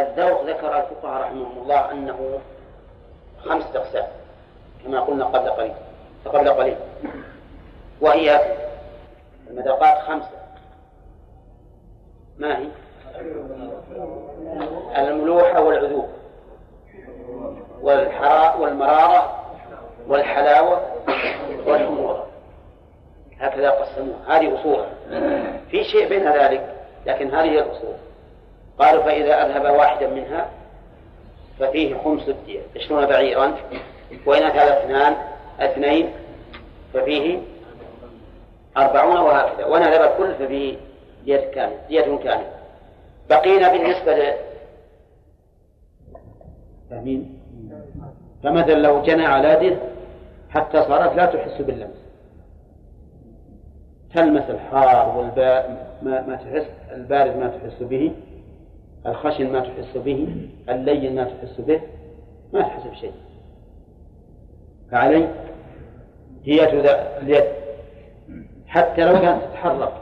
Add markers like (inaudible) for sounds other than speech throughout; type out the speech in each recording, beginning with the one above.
الذوق ذكر الفقهاء رحمهم الله أنه خمسة أقسام كما قلنا قبل قليل قبل قليل. وهي المذاقات خمسة. ما هي؟ الملوحة والعذوب والحراء والمرارة والحلاوة والحموضة هكذا قسموها. هذه أصول في شيء بين ذلك لكن هذه هي الأصول. قالوا فإذا أذهب واحدا منها ففيه خمس الدية عشرون بعيرا. وإن أذهب اثنان اثنين ففيه أربعون وهكذا. وإن أذهب الكل ففيه دية كاملة. دية كاملة. بقينا بالنسبة ل فاهمين؟ فمثلا لو جنى على ديه حتى صارت لا تحس باللمس. تلمس الحار والباء ما, ما تحس البارد ما تحس به. الخشن ما تحس به اللين ما تحس به ما تحس بشيء. فعلي هي اليد. حتى لو كانت تتحرك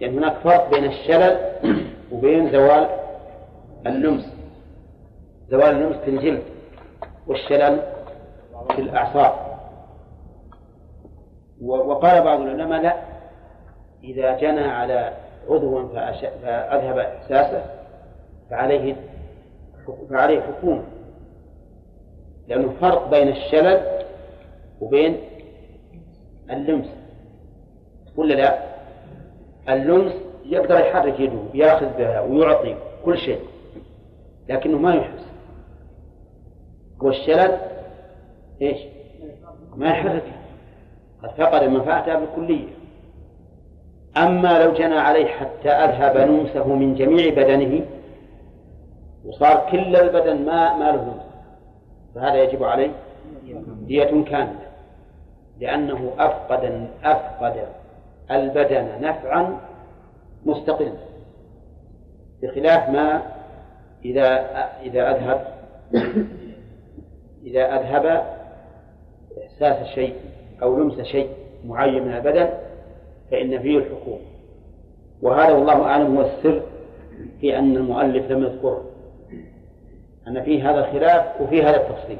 يعني هناك فرق بين الشلل وبين زوال اللمس زوال اللمس في الجلد والشلل في الأعصاب. وقال بعض العلماء لا إذا جنى على عضو فأذهب إحساسه فعليه فعليه حكومة. لأنه فرق بين الشلل وبين اللمس. ولا لا؟ اللمس يقدر يحرك يده ياخذ بها ويعطي كل شيء لكنه ما يحس والشلل إيش؟ ما يحركها قد فقد منفعتها بالكلية. أما لو جنى عليه حتى أذهب نوسه من جميع بدنه وصار كل البدن ما ما له فهذا يجب عليه دية كاملة. لأنه أفقد أفقد البدن نفعا مستقلا. بخلاف ما إذا إذا أذهب إذا أذهب إحساس شيء أو لمس شيء معين من البدن فإن فيه الحكومة وهذا والله أعلم هو السر في أن المؤلف لم يذكره. أن فيه هذا الخلاف وفيه هذا التفصيل.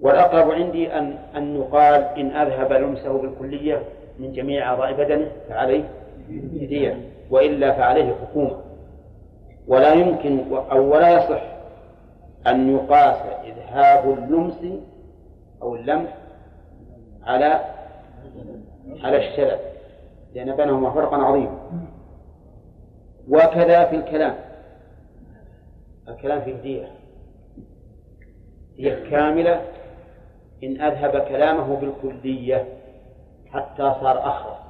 والأقرب عندي أن أن يقال إن أذهب لمسه بالكلية من جميع أعضاء بدنه فعليه دية وإلا فعليه حكومة. ولا يمكن أو ولا يصح أن يقاس إذهاب اللمس أو اللمس على على الشلل لأن بينهما فرقا عظيما وكذا في الكلام. الكلام فيه دية هي كاملة إن أذهب كلامه بالكلية حتى صار أخرس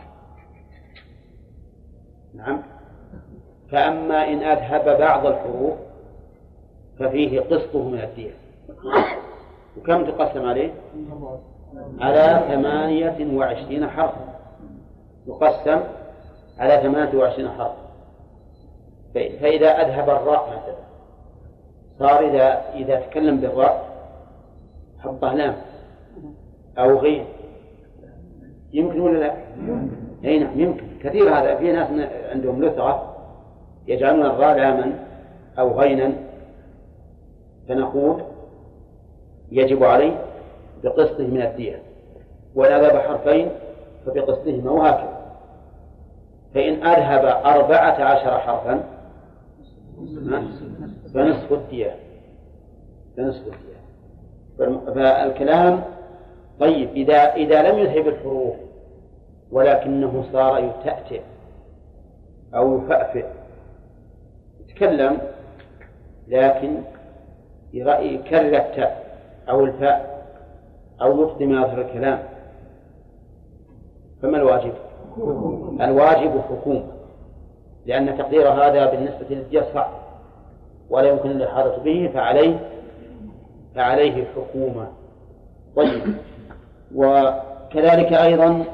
نعم. فأما إن أذهب بعض الحروف ففيه قسطه من الدية. وكم تقسم عليه؟ على ثمانية وعشرين حرفا يقسم على ثمانية وعشرين حرفا فإذا أذهب الراء مثلا صار إذا إذا تكلم بالراء حطه لام أو غين يمكن ولا لا؟ أي نعم يمكن. كثير هذا في ناس عندهم لثغة يجعلون الراء لاما أو غينا. فنقول يجب عليه بقسطه من الدية. وإن أذهب حرفين فبقسطهما وهكذا فإن أذهب أربعة عشر حرفا فنصف الدية فنصف الدية فالكلام طيب إذا إذا لم يذهب الحروف ولكنه صار يتأتئ أو يفأفئ. يتكلم لكن يكرر التاء أو الفاء أو يقدم آخر الكلام. فما الواجب؟ الواجب حكومة لأن تقدير هذا بالنسبة للدية صعب ولا يمكن الإحاطة به فعليه فعليه الحكومة طيب. وكذلك أيضا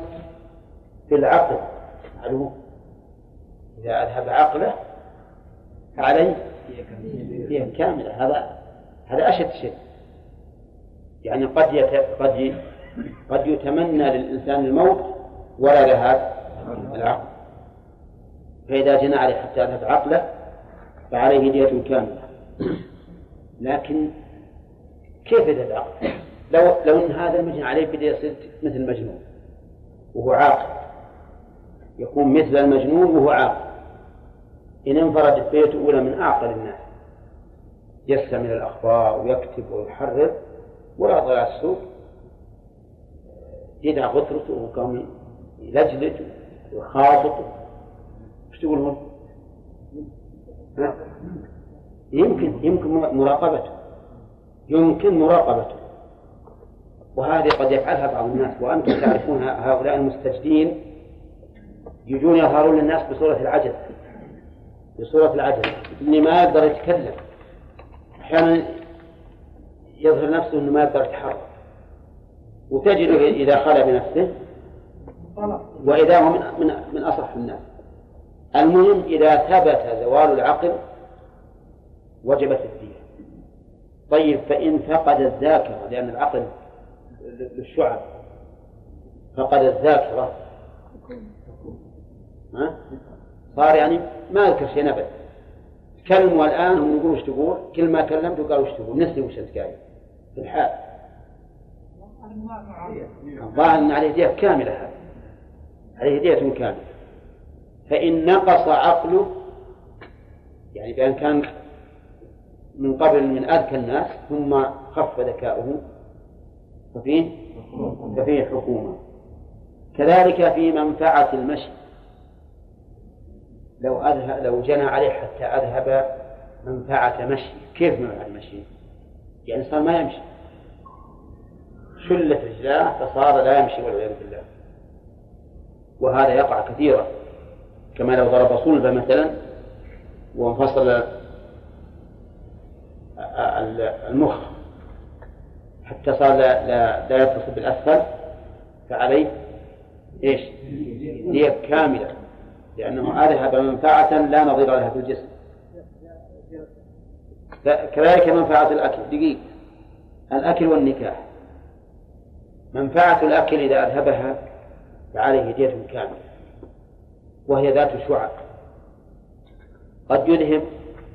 في العقل. معلوم؟ إذا أذهب عقله فعليه. دية كاملة. هذا هذا أشد شيء. يعني قد يت... قد قد يتمنى للإنسان الموت ولا ذهاب العقل. فإذا جنى عليه حتى يذهب عقله فعليه دية كاملة. لكن كيف العقل؟ لو لو إن هذا المجني عليه بدا يصير مثل المجنون وهو عاقل. يكون مثل المجنون وهو عاقل. إن انفرد بيته أولى من أعقل الناس. يستمع الأخبار ويكتب ويحرر ويعطي على السوق. يدع غثرته وكم يلجلج ويخاطط إيش تقول يمكن يمكن مراقبته. يمكن مراقبته. وهذه قد يفعلها بعض الناس. وأنتم تعرفون هؤلاء المستجدين يجون يظهرون للناس بصورة العجل. بصورة العجل. اللي ما يقدر يتكلم أحيانا يظهر نفسه أنه ما يقدر يتحرك. وتجده إذا خلى بنفسه. وإذا هو من, من, من أصح الناس. المهم إذا ثبت زوال العقل وجبت الدية. طيب فإن فقد الذاكرة لأن العقل للشعب فقد الذاكرة. ها؟ صار يعني ما يذكر شيء أبدا كلموا الآن هم يقولوا إيش تقول؟ كل ما كلمت قالوا إيش تقول؟ نسي وش أنت قايل. في الحال. الظاهر ان عليه دية كاملة هذا عليه دية كاملة. فإن نقص عقله يعني بأن كان من قبل من أذكى الناس ثم خف ذكاؤه ففيه ففيه حكومة. كذلك في منفعة المشي. لو أذهب لو جنى عليه حتى أذهب منفعة مشي. كيف منفعة المشي؟ يعني صار ما يمشي. شلت رجلاه فصار لا يمشي والعياذ بالله. وهذا يقع كثيرا. كما لو ضرب صلبة مثلا وانفصل المخ حتى صار لا, لا, لا يتصل بالأسفل فعليه إيش؟ دية كاملة لأنه أذهب منفعة لا نظير لها في الجسم. كذلك منفعة الأكل. دقيق. الأكل والنكاح. منفعة الأكل إذا أذهبها فعليه دية كاملة وهي ذات شعب. قد يذهب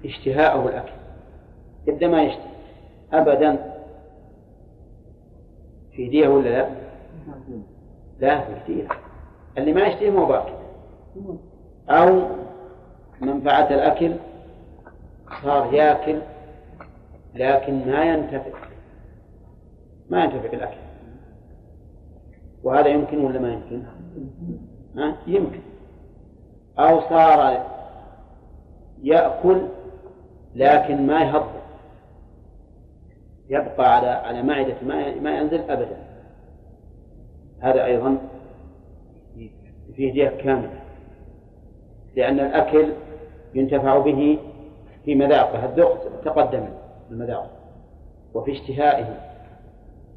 اشتهاءه الأكل. يبدأ ما يشتهي أبدا. في دية ولا لا؟ لا في كثير اللي ما يشتهي مو باقي. أو منفعة الأكل صار ياكل لكن ما ينتفع. ما ينتفع بالأكل. وهذا يمكن ولا ما يمكن؟ ها؟ يمكن. أو صار يأكل لكن ما يهضم. يبقى على على معدة ما ما ينزل أبدا. هذا أيضا فيه جهة كاملة. لأن الأكل ينتفع به في مذاقه. الذوق تقدم المذاق وفي اشتهائه.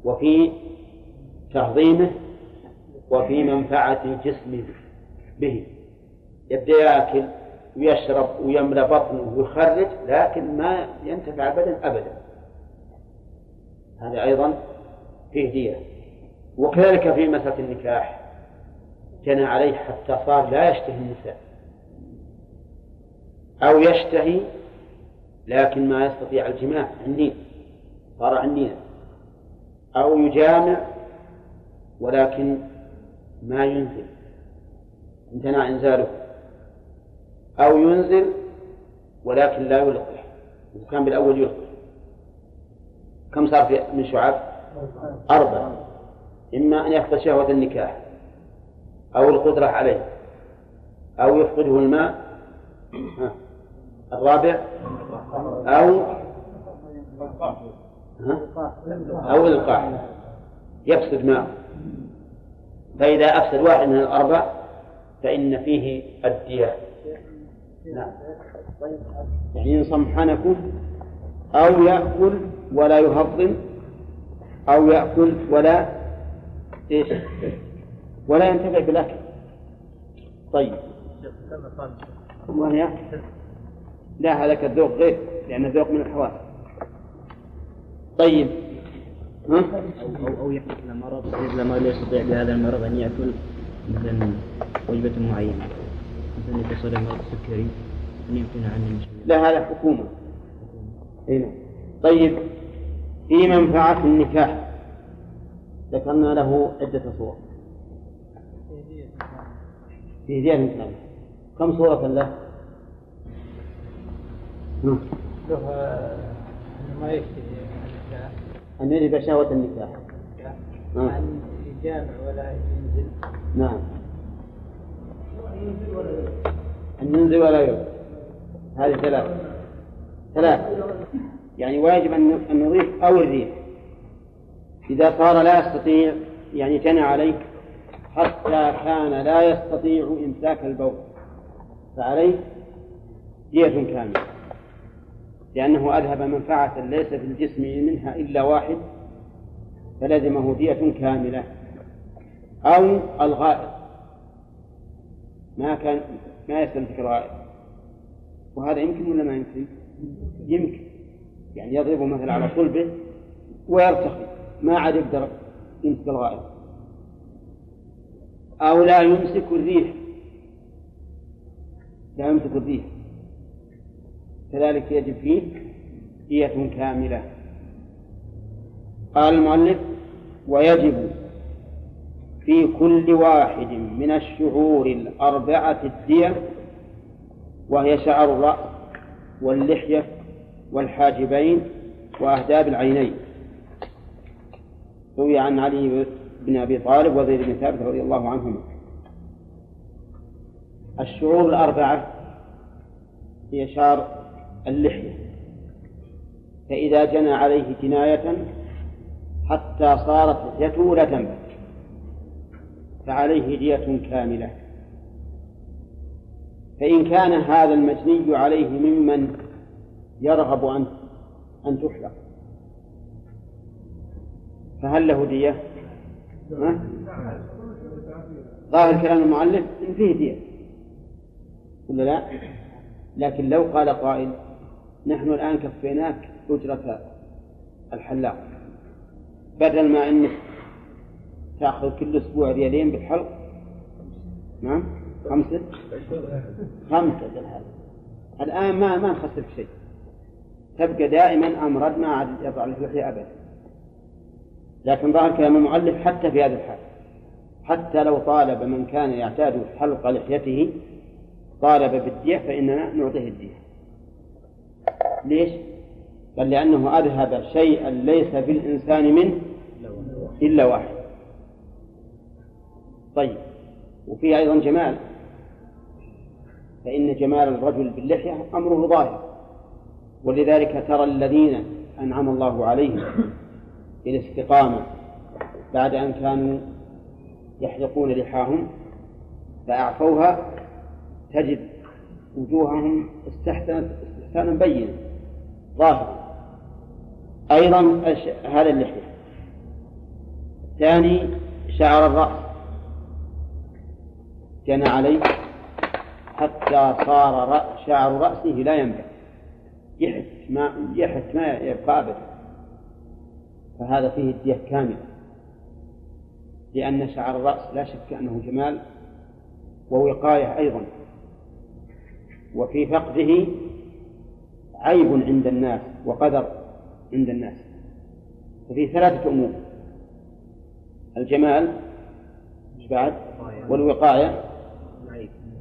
وفي تهضيمه. وفي منفعة الجسم به. يبدأ يأكل ويشرب ويملى بطنه ويخرج لكن ما ينتفع البدن أبدا. هذا أيضا فيه دية. وكذلك في مسألة النكاح جنى عليه حتى صار لا يشتهي النساء. أو يشتهي لكن ما يستطيع الجماع عنين صار عنينا أو يجامع ولكن ما ينزل. امتنع إنزاله. أو ينزل ولكن لا يلقح. وكان بالأول يلقح. كم صار من شعب؟ أربعة. إما أن يفقد شهوة النكاح أو القدرة عليه أو يفقده الماء الرابع أو أو القاع يفسد ماء. فإذا أفسد واحد من الأربع فإن فيه الدية نعم يعني ينصم حنكه أو يأكل ولا يهضم أو يأكل ولا إيش؟ ولا ينتفع بالأكل. طيب. وهي؟ لا هذاك الذوق غير لأن الذوق من الحواس طيب. ها؟ أو أو يحدث له مرض يحدث له مرض لا يستطيع بهذا المرض أن يأكل مثلا وجبة معينة. مثلا يتصل مرض السكري أن يمتنع عن المشويات لا هذا حكومة. هنا. طيب في منفعة النكاح. ذكرنا له عدة صور. في هدية الإنسان كم صورة له؟ له ما يشتهي النكاح. أن يجب شهوة النكاح. نعم. أن يجامع ولا ينزل. نعم. أن ينزل ولا يرد هذه ثلاث. ثلاث. يعني واجب أن نضيف أو الريح إذا صار لا يستطيع يعني جنى عليه حتى كان لا يستطيع إمساك البول. فعليه دية كاملة. لأنه أذهب منفعة ليس في الجسم منها إلا واحد فلزمه دية كاملة. أو الغائط. ما كان ما يستمسك الغائط وهذا يمكن ولا ما يمكن؟ يمكن. يعني يضرب مثلا على صلبه ويرتخي. ما عاد يقدر يمسك الغائط أو لا يمسك الريح. لا يمسك الريح. كذلك يجب فيه دية كاملة. قال المؤلف ويجب في كل واحد من الشعور الأربعة الدية وهي شعر الرأس واللحية والحاجبين وأهداب العينين. روي عن علي بن أبي طالب وزيد بن ثابت رضي الله عنهما. الشعور الأربعة هي شعر اللحية فإذا جنى عليه جناية حتى صارت لحيته لا تنبت فعليه دية كاملة. فإن كان هذا المجني عليه ممن يرغب أن أن تحلق. فهل له دية؟ ظاهر كلام المؤلف إن فيه دية ولا لا؟ لكن لو قال قائل نحن الآن كفيناك أجرة الحلاق. بدل ما أنك تأخذ كل أسبوع ريالين بالحلق. نعم؟ خمسة؟ خمسة بالحلق. الآن ما ما نخسرك شيء. تبقى دائما أمرد ما عاد يضع له لحية أبدا. لكن ظاهر كلام المؤلف حتى في هذا الحال. حتى لو طالب من كان يعتاد حلق لحيته طالب بالدية فإننا نعطيه الدية. ليش؟ قال لأنه أذهب شيئا ليس في الإنسان منه إلا واحد. طيب. وفيه أيضا جمال. فإن جمال الرجل باللحية أمره ظاهر. ولذلك ترى الذين أنعم الله عليهم بالاستقامة بعد أن كانوا يحلقون لحاهم فأعفوها تجد وجوههم استحسنت استحسانا بينا. ظاهرا أيضا هذا اللحية. الثاني شعر الرأس. جنى عليه حتى صار شعر رأسه لا ينبت يحت ما يحت ما يبقى أبدا فهذا فيه الدية كاملة. لأن شعر الرأس لا شك أنه جمال ووقاية أيضا. وفي فقده عيب عند الناس وقدر عند الناس. ففي ثلاثة أمور. الجمال بعد؟ والوقاية.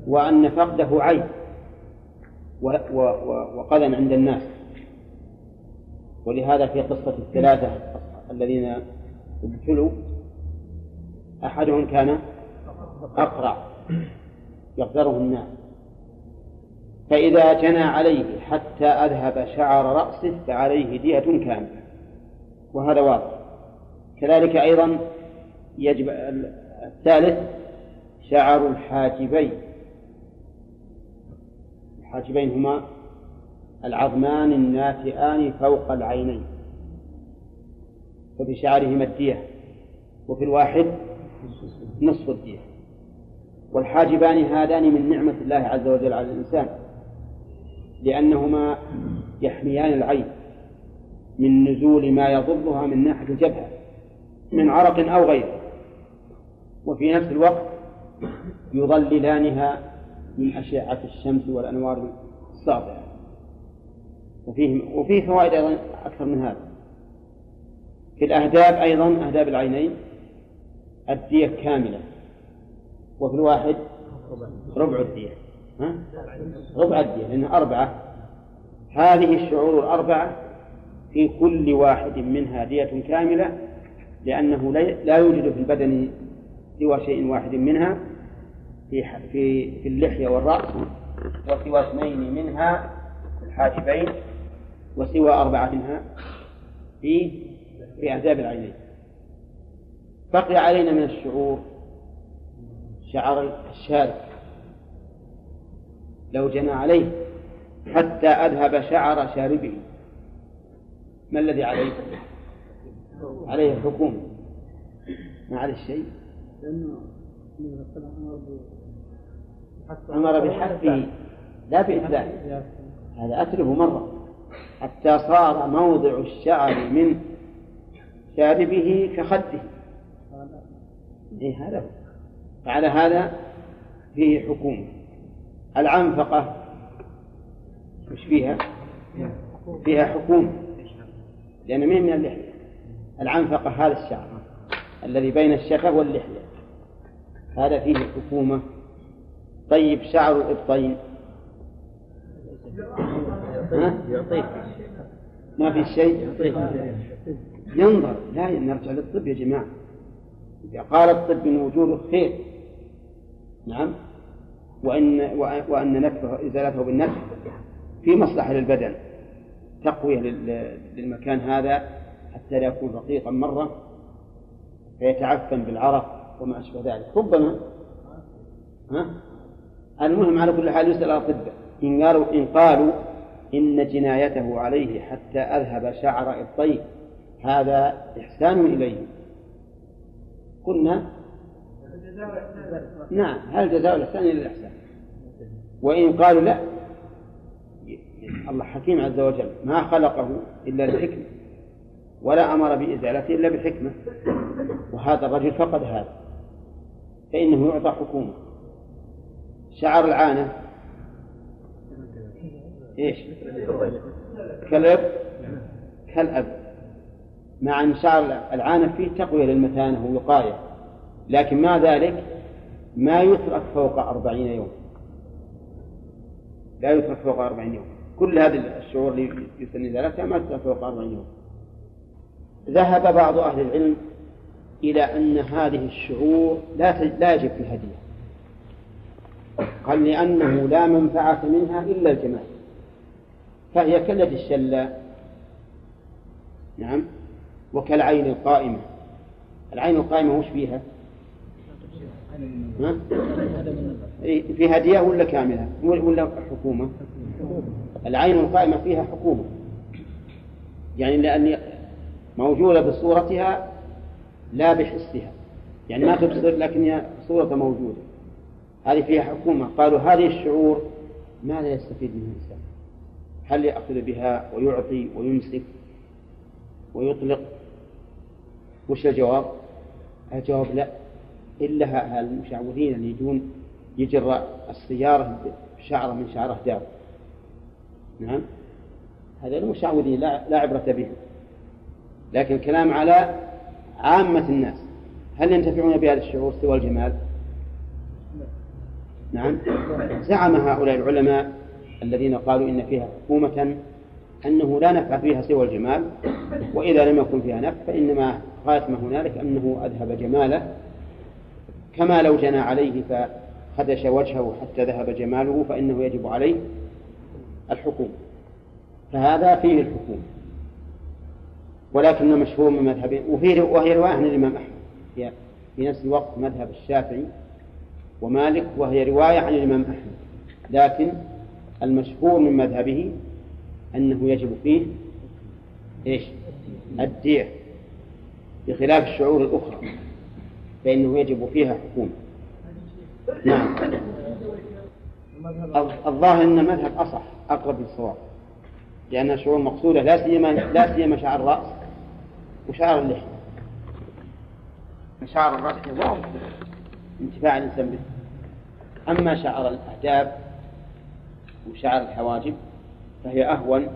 وأن فقده عيب وقدم عند الناس. ولهذا في قصة الثلاثة الذين ابتلوا أحدهم كان أقرع يقدره الناس. فإذا جنى عليه حتى أذهب شعر رأسه فعليه دية كاملة. وهذا واضح. كذلك أيضا يجب الثالث شعر الحاجبين. الحاجبين هما العظمان الناتئان فوق العينين فبشعرهما الدية وفي الواحد نصف الدية. والحاجبان هذان من نعمة الله عز وجل على الإنسان لأنهما يحميان العين من نزول ما يضرها من ناحية الجبهة من عرق أو غيره. وفي نفس الوقت يظللانها من أشعة الشمس والأنوار الساطعة وفيه وفيه فوائد أيضا أكثر من هذا. في الأهداب أيضا أهداب العينين الدية كاملة. وفي الواحد ربع الدية. ها؟ ربع الدية لأنها أربعة. هذه الشعور الأربعة في كل واحد منها دية كاملة لأنه لا يوجد في البدن سوى شيء واحد منها. في في في اللحية والرأس وسوى اثنين منها في الحاجبين وسوى أربعة منها في في أهداب العينين. بقي علينا من الشعور شعر الشارع لو جنى عليه حتى أذهب شعر شاربه. ما الذي عليه؟ عليه الحكومة ما عليه شيء أمر بحذفه لا بإتلافه هذا أتلفه مرة. حتى صار موضع الشعر من شاربه كخده. إيه هذا فعلى هذا فيه حكومة العنفقة وش فيها؟ فيها حكومة لأن من من اللحية. العنفقة هذا الشعر الذي بين الشفة واللحية. هذا فيه حكومة. طيب شعر الإبطين. ما في شيء؟ ينظر. لا نرجع للطب يا جماعة. إذا قال الطب إن وجوده خير نعم. وأن وأن نفه إزالته بالنفس في مصلحة للبدن تقوية للمكان هذا حتى لا يكون رقيقا مرة فيتعفن بالعرق وما أشبه ذلك. ربما ها؟ المهم على كل حال يسأل الأطباء إن قالوا إن قالوا إن جنايته عليه حتى أذهب شعر الطيب هذا إحسان إليه. قلنا نعم هل جزاء الإحسان إلا الإحسان؟ وإن قالوا لا الله حكيم عز وجل ما خلقه إلا لحكمة ولا أمر بإزالته إلا بحكمة وهذا الرجل فقد هذا. فإنه يعطى حكومة. شعر العانة. إيش؟ كالأب. كالأب. مع أن شعر العانة فيه تقوية للمثانة ووقاية لكن مع ذلك ما يترك فوق أربعين يوم. لا يترك فوق أربعين يوم. كل هذه الشعور اللي يسن إزالتها ما تترك فوق أربعين يوم. ذهب بعض أهل العلم إلى أن هذه الشعور لا لا يجب في الهدية قال لأنه لا منفعة منها إلا الجمال. فهي كاليد الشلة نعم. وكالعين القائمة. العين القائمة وش فيها؟ ها؟ في هدية ولا كاملة؟ ولا حكومة؟ العين القائمة فيها حكومة. يعني لأن موجودة بصورتها لا بحسها. يعني ما تبصر لكن هي صورة موجودة. هذه فيها حكومة. قالوا هذه الشعور ماذا يستفيد منها الإنسان؟ هل يأخذ بها ويعطي ويمسك ويطلق؟ وش الجواب؟ الجواب لا. إلا المشعوذين اللي يجون يجر السيارة شعرة من شعرة دار نعم؟ هذا المشعوذين لا, لا عبرة بهم. لكن الكلام على عامة الناس. هل ينتفعون بهذا الشعور سوى الجمال؟ نعم. زعم هؤلاء العلماء الذين قالوا إن فيها حكومة أنه لا نفع فيها سوى الجمال وإذا لم يكن فيها نفع فإنما غاية ما هنالك أنه أذهب جماله. كما لو جنى عليه فخدش وجهه حتى ذهب جماله فإنه يجب عليه الحكومة. فهذا فيه الحكومة. ولكن مشهور من مذهب وفي وهي رواية عن الإمام أحمد. في نفس الوقت مذهب الشافعي ومالك وهي رواية عن الإمام أحمد. لكن المشهور من مذهبه أنه يجب فيه إيش؟ الدية بخلاف الشعور الأخرى فإنه يجب فيها حكومة نعم. الظاهر أن مذهب أصح أقرب للصواب لأن الشعور مقصودة لا سيما لا سيما شعر الرأس. وشعر اللحية شعر الرأس واضح انتفاع الإنسان به. أما شعر الأهداب وشعر الحواجب فهي أهون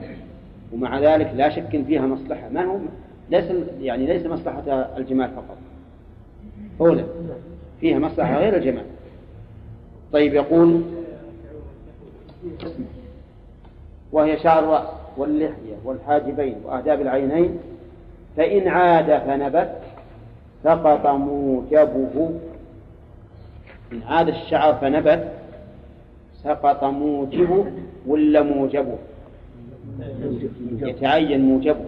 ومع ذلك لا شك فيها مصلحة. ما هو؟ ليس يعني ليس مصلحة الجمال فقط. أولى فيها مصلحة غير الجمال. طيب يقول وهي شعر الرأس واللحية والحاجبين وأهداب العينين فإن عاد فنبت سقط موجبه. إن عاد الشعر فنبت سقط موجبه ولا موجبه؟ يتعين موجبه.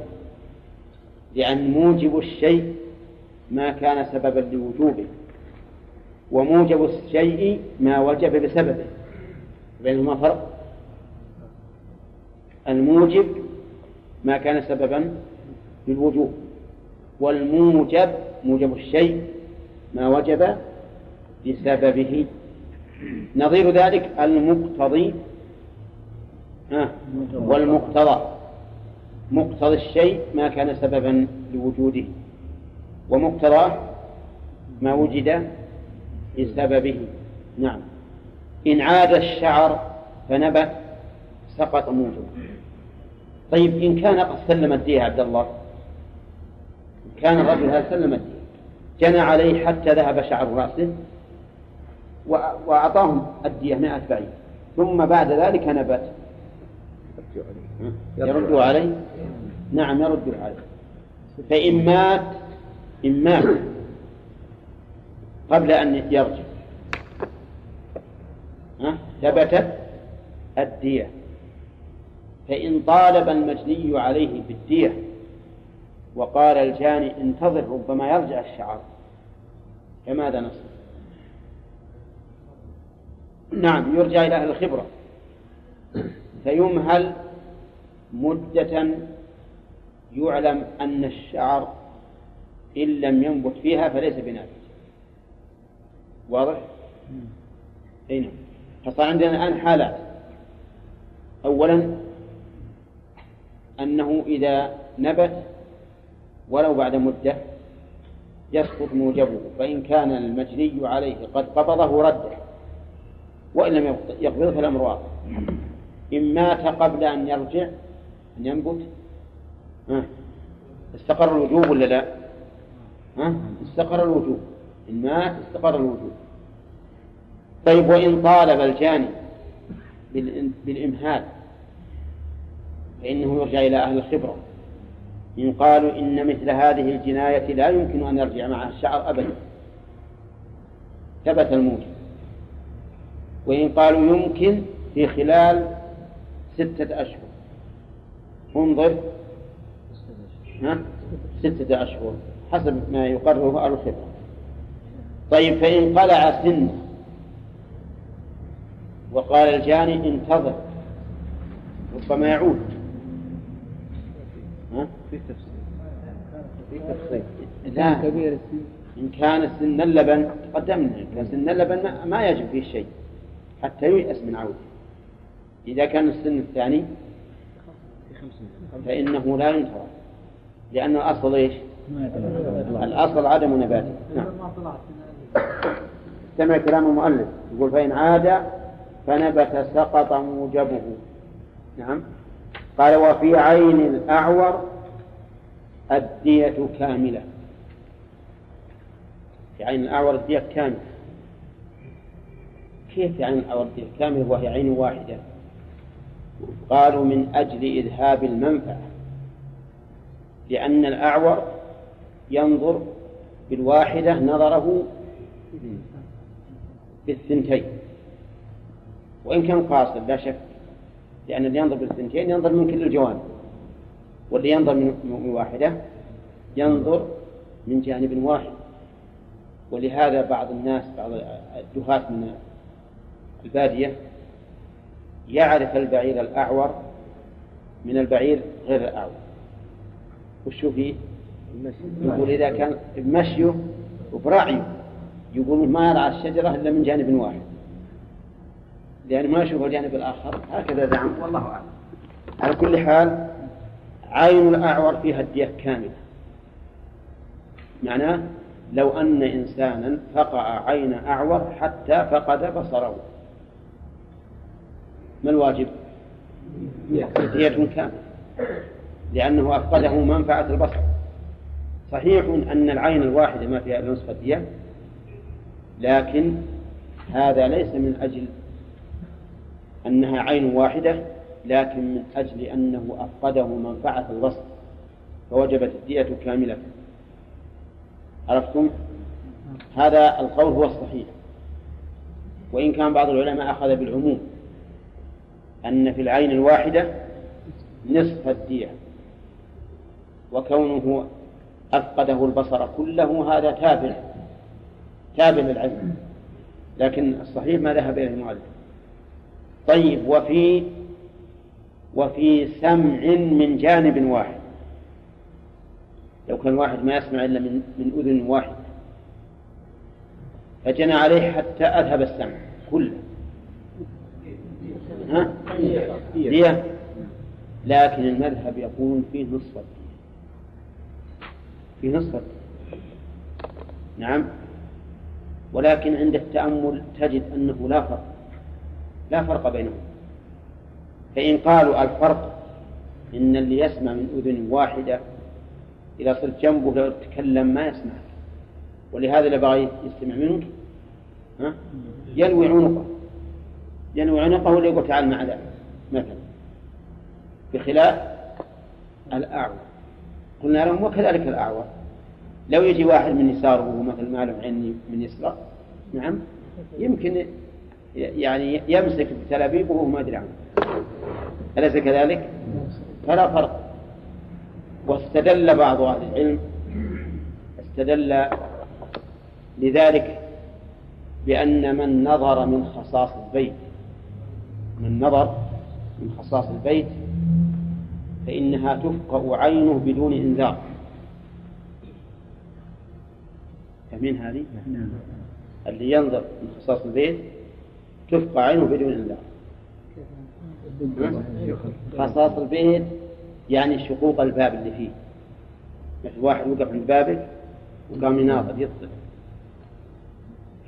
لأن موجب الشيء ما كان سببا لوجوبه وموجب الشيء ما وجب بسببه. بينهما فرق. الموجب ما كان سببا للوجوب. والموجب موجب الشيء ما وجب بسببه. نظير ذلك المقتضي. والمقتضى. مقتضى الشيء ما كان سببا لوجوده ومقتضاه ما وجد بسببه. نعم. إن عاد الشعر فنبت سقط موجب طيب إن كان قد سلم الدية عبد الله كان الرجل هذا سلم جنى عليه حتى ذهب شعر رأسه وأعطاهم الدية مائة بعيد ثم بعد ذلك نبت. يردوا عليه. نعم يردوا عليه. فإن مات إن مات قبل أن يرجع. ثبتت الدية. فإن طالب المجني عليه بالدية وقال الجاني انتظر ربما يرجع الشعر. فماذا نصنع؟ نعم يرجع إلى أهل الخبرة. فيمهل مدة يعلم أن الشعر إن لم ينبت فيها فليس بنابت واضح؟ أي نعم. فصار عندنا الآن حالات. أولا أنه إذا نبت ولو بعد مدة يسقط موجبه فإن كان المجني عليه قد قبضه رده وإن لم يقبضه فالأمر واضح إن مات قبل أن يرجع أن ينبت ها استقر الوجوب ولا لا؟ ها؟ استقر الوجوب إن مات استقر الوجوب طيب وإن طالب الجاني بالإمهال فإنه يرجع إلى أهل الخبرة قالوا إن مثل هذه الجناية لا يمكن أن يرجع معها الشعر أبدا. ثبت الموجب. وإن قالوا يمكن في خلال ستة أشهر. انظر. ها؟ ستة أشهر. حسب ما يقرره أهل الخبرة. طيب فإن قلع سنه وقال الجاني انتظر ربما يعود؟ في تفصيل. في تفصيل. لا. كبير إن كان سن اللبن تقدمنا إن كان سن اللبن ما, ما يجب فيه شيء حتى ييأس من عودة. إذا كان السن الثاني فإنه لا ينتظر. لأن الأصل إيش؟ الأصل عدم نباته نعم. استمع كلام المؤلف يقول فإن عاد فنبت سقط موجبه. نعم. قال وفي عين الأعور الدية كاملة. في عين الأعور الدية كاملة. كيف في عين الأعور الدية كاملة وهي عين واحدة؟ قالوا من أجل إذهاب المنفعة لأن الأعور ينظر بالواحدة نظره بالثنتين. وإن كان قاصر لا شك لأن اللي ينظر بالثنتين ينظر من كل الجوانب. واللي ينظر من واحدة ينظر من جانب واحد. ولهذا بعض الناس بعض الدهاة من البادية يعرف البعير الأعور من البعير غير الأعور. وش فيه؟ يقول إذا كان بمشيه وبرعيه يقول ما يرعى الشجرة إلا من جانب واحد. لأن ما يشوف الجانب الآخر هكذا زعم والله أعلم. على كل حال عين الأعور فيها الدية كاملة. معناه لو أن إنسانا فقع عين أعور حتى فقد بصره. ما الواجب؟ دية كاملة. لأنه أفقده منفعة البصر. صحيح أن العين الواحدة ما فيها إلا نصف الدية لكن هذا ليس من أجل أنها عين واحدة لكن من أجل أنه أفقده منفعة البصر فوجبت الدية كاملة. عرفتم؟ هذا القول هو الصحيح. وإن كان بعض العلماء أخذ بالعموم أن في العين الواحدة نصف الدية وكونه أفقده البصر كله هذا تابع تابع للعلم. لكن الصحيح ما ذهب إليه المؤلف. طيب وفي وفي سمع من جانب واحد. لو كان واحد ما يسمع إلا من من أذن واحدة فجنى عليه حتى أذهب السمع كله. ها؟ دية لكن المذهب يقول فيه نصف الدية فيه نصف الدية نعم. ولكن عند التأمل تجد أنه لا فرق لا فرق بينهم. فإن قالوا الفرق إن اللي يسمع من أذن واحدة إذا صرت جنبه لو تكلم ما يسمعك ولهذا اللي بغى يستمع منك ها؟ ينوي عنقه. ينوي عنقه ولا يقول تعال مع مثلا. بخلاف الأعور. قلنا لهم وكذلك الأعور. لو يجي واحد من يساره وهو مثل ما له عيني من يسره نعم يمكن يعني يمسك بتلابيبه وهو ما يدري عنه. أليس كذلك؟ فلا فرق واستدل بعض أهل العلم استدل لذلك بأن من نظر من خصاص البيت من نظر من خصاص البيت فإنها تفقأ عينه بدون إنذار فمن هذه؟ اللي ينظر من خصاص البيت تفقى عينه بدون إنذار خصاص البيت يعني شقوق الباب اللي فيه. مثل واحد وقف عند بابك وقام يناظر يطلع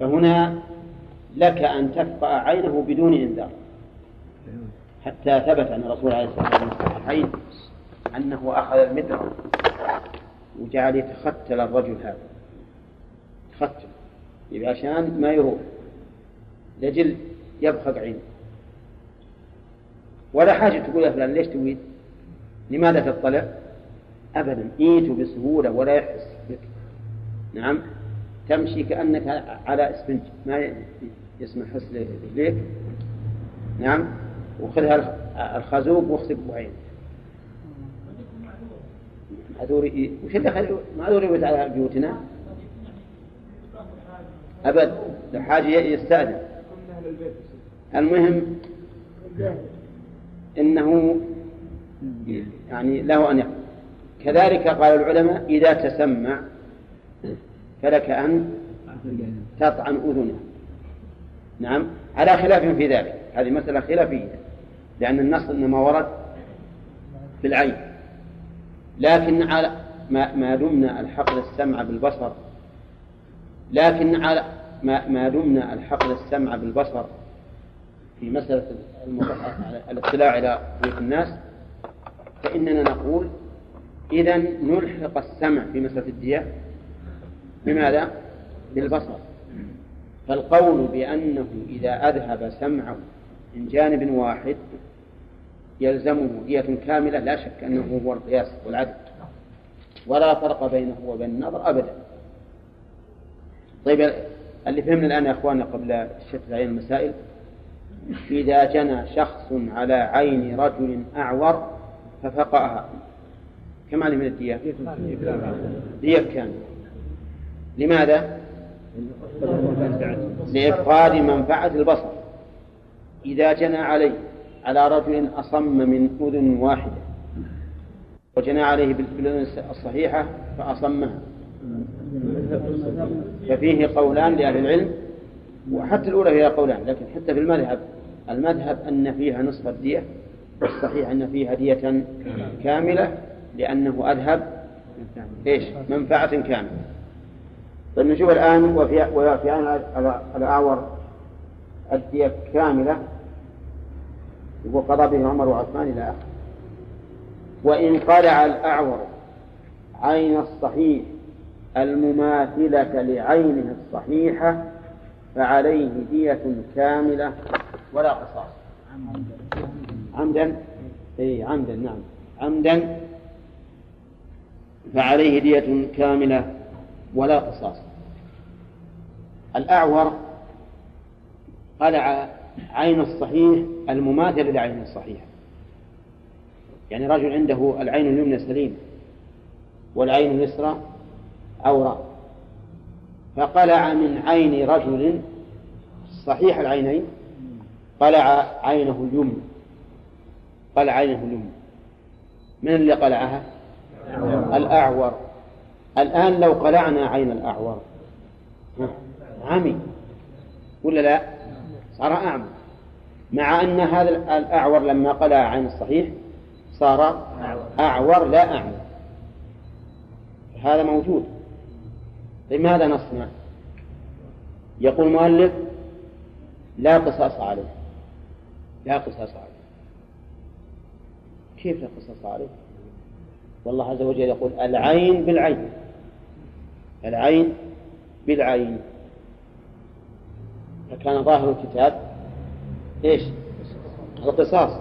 فهنا لك أن تفقع عينه بدون إنذار. حتى ثبت أن الرسول عليه الصلاة والسلام أنه أخذ المدرة وجعل يتختل الرجل هذا. يتختل. عشان ما يروح. لجل يبخق عينه. ولا حاجة تقول يا فلان ليش تريد؟ لماذا تطلع؟ أبدا. إيت بسهولة ولا يحس بك. نعم؟ تمشي كأنك على إسفنج. ما يسمع حس رجليك. نعم؟ وخذها الخازوق بعينك. معذوري وش اللي معذور يبت على بيوتنا؟ أبد. حاجة يستأذن. المهم إنه يعني له أن يقول كذلك قال العلماء إذا تسمع فلك أن تطعن أذنه. نعم؟ على خلاف في ذلك. هذه مسألة خلافية. لأن النص إنما ورد في العين لكن على ما, ما دمنا الحقل السمع بالبصر. لكن على ما, ما دمنا الحقل السمع بالبصر في مسألة الاطلاع على بيوت الناس فإننا نقول إذا نلحق السمع في مسألة الدية بماذا؟ بالبصر. فالقول بأنه إذا أذهب سمعه من جانب واحد يلزمه دية كاملة لا شك أنه هو القياس والعدل. ولا فرق بينه وبين النظر أبدا. طيب اللي فهمنا الآن يا أخواننا قبل الشتت علينا المسائل إذا جنى شخص على عين رجل أعور ففقأها. كم عليه من الدية؟ دية كاملة لماذا؟ لإفقاد منفعة البصر. إذا جنى عليه على رجل أصم من أذن واحدة وجنى عليه بالأذن الصحيحة فأصمها. ففيه قولان لأهل العلم وحتى الأولى فيها قولان لكن حتى في المذهب المذهب أن فيها نصف الدية والصحيح أن فيها دية كاملة لأنه أذهب إيش؟ منفعة كاملة. طيب نشوف الآن وفي وفي عن الأعور الدية كاملة وقضى به عمر وعثمان إلى آخره. وإن قلع الأعور عين الصحيح المماثلة لعينه الصحيحة فعليه دية كاملة ولا قصاص. عمدا؟ إي عمدا نعم. عمدا فعليه دية كاملة ولا قصاص. الأعور قلع عين الصحيح المماثل لعين الصحيح يعني رجل عنده العين اليمنى سليمة والعين اليسرى عوراء فقلع من عين رجل صحيح العينين قلع عينه اليمنى قلع عينه اليمنى من اللي قلعها؟ الأعور. الآن لو قلعنا عين الأعور. عمي. ولا لا؟ صار أعمى. مع أن هذا الأعور لما قلع عين الصحيح صار أعور لا أعمى. هذا موجود. طيب ماذا نصنع؟ يقول المؤلف لا قصاص عليه. لا قصاص عليه. كيف لا قصاص عليه؟ والله عز وجل يقول العين بالعين. العين بالعين. فكان ظاهر الكتاب إيش؟ القصاص.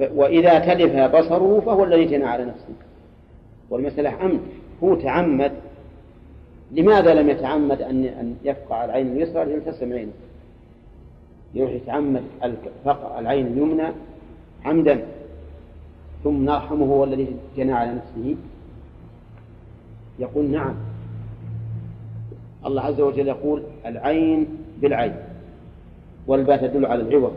وإذا تلف بصره فهو الذي جنى على نفسه. والمسألة عمد هو تعمد لماذا لم يتعمد أن أن يفقع العين اليسرى؟ ليلتسم عينه؟ يروح يتعمد فقع العين اليمنى عمدا ثم نرحمه هو الذي جنى على نفسه. يقول نعم. الله عز وجل يقول العين بالعين والباء تدل على العوض.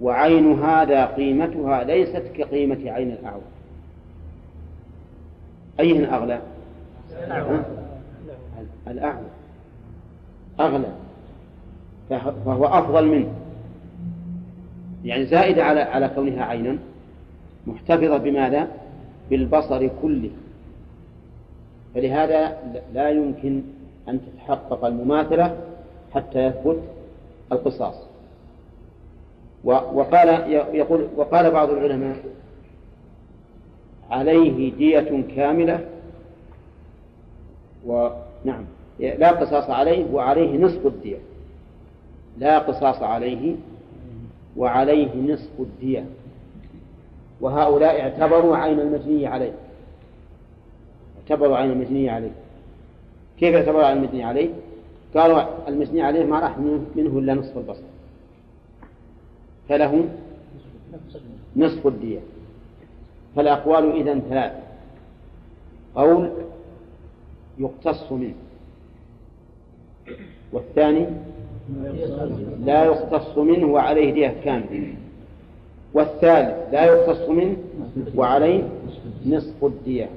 وعين هذا قيمتها ليست كقيمة عين الأعور أيهن أغلى؟ الأعور أغلى فهو أفضل منه. يعني زائدة على على كونها عينا محتفظة بماذا؟ بالبصر كله. فلهذا لا يمكن أن تتحقق المماثلة حتى يثبت القصاص. وقال يقول وقال بعض العلماء عليه دية كاملة ونعم لا قصاص عليه وعليه نصف الدية. لا قصاص عليه وعليه نصف الدية. وهؤلاء اعتبروا عين المجني عليه. اعتبروا عين المجني عليه. كيف اعتبروا عين المجني عليه؟ قالوا المجني عليه ما راح منه إلا نصف البصر. فله نصف الدية. فالأقوال إذا ثلاث. قول يقتص منه. والثاني لا يقتص منه وعليه دية كاملة. والثالث لا يقتص منه وعليه نصف الدية.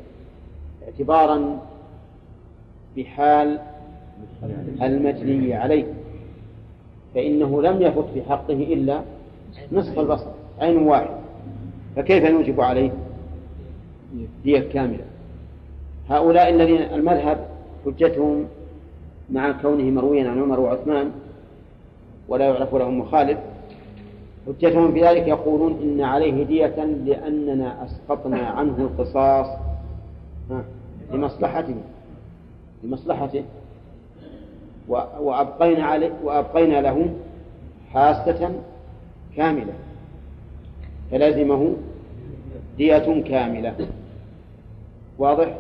اعتبارا بحال المجني عليه. فإنه لم يفت في حقه إلا نصف البصر عين واحد. فكيف نوجب عليه دية كاملة؟ هؤلاء الذين المذهب حجتهم مع كونه مرويا عن عمر وعثمان ولا يعرف لهم مخالف حجتهم في ذلك يقولون إن عليه دية لأننا أسقطنا عنه القصاص. لمصلحته لمصلحته. وأبقينا عليه وأبقينا له حاسة كاملة. فلزمه دية كاملة. واضح؟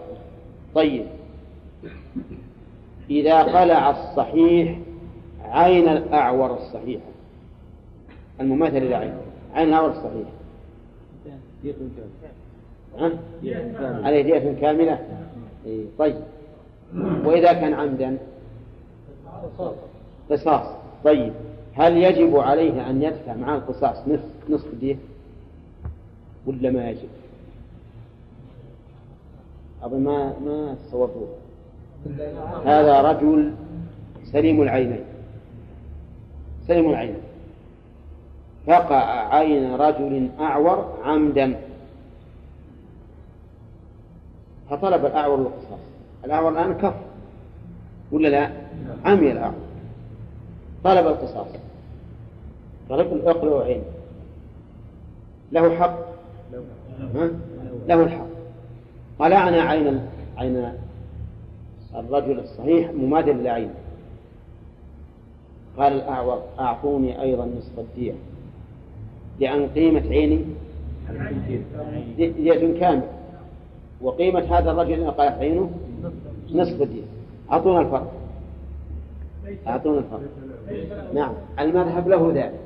طيب. إذا قلع الصحيح عين الأعور الصحيحة المماثل للعين عين. الأعور الصحيحة عليه دية كاملة؟ طيب. وإذا كان عمدا؟ قصاص. طيب. هل يجب عليه أن يدفع مع القصاص نصف نصف دية؟ ولا ما يجب؟ أظن ما ما تصورتوه هذا رجل سليم العينين. سليم العينين. فقع عين رجل أعور عمدا. فطلب الأعور القصاص. الأعور الآن كف. ولا لا؟ عمي الأعور. طلب القصاص. طلب اقلع عين له حق؟ له الحق. طلعنا عين عين الرجل الصحيح مماثل لعينه قال الأعور أعطوني أيضا نصف الدية. لأن قيمة عيني دية كاملة. وقيمة هذا الرجل قالت عينه نصف الدية. أعطونا الفرق. أعطونا الفرق. نعم. المذهب له ذلك.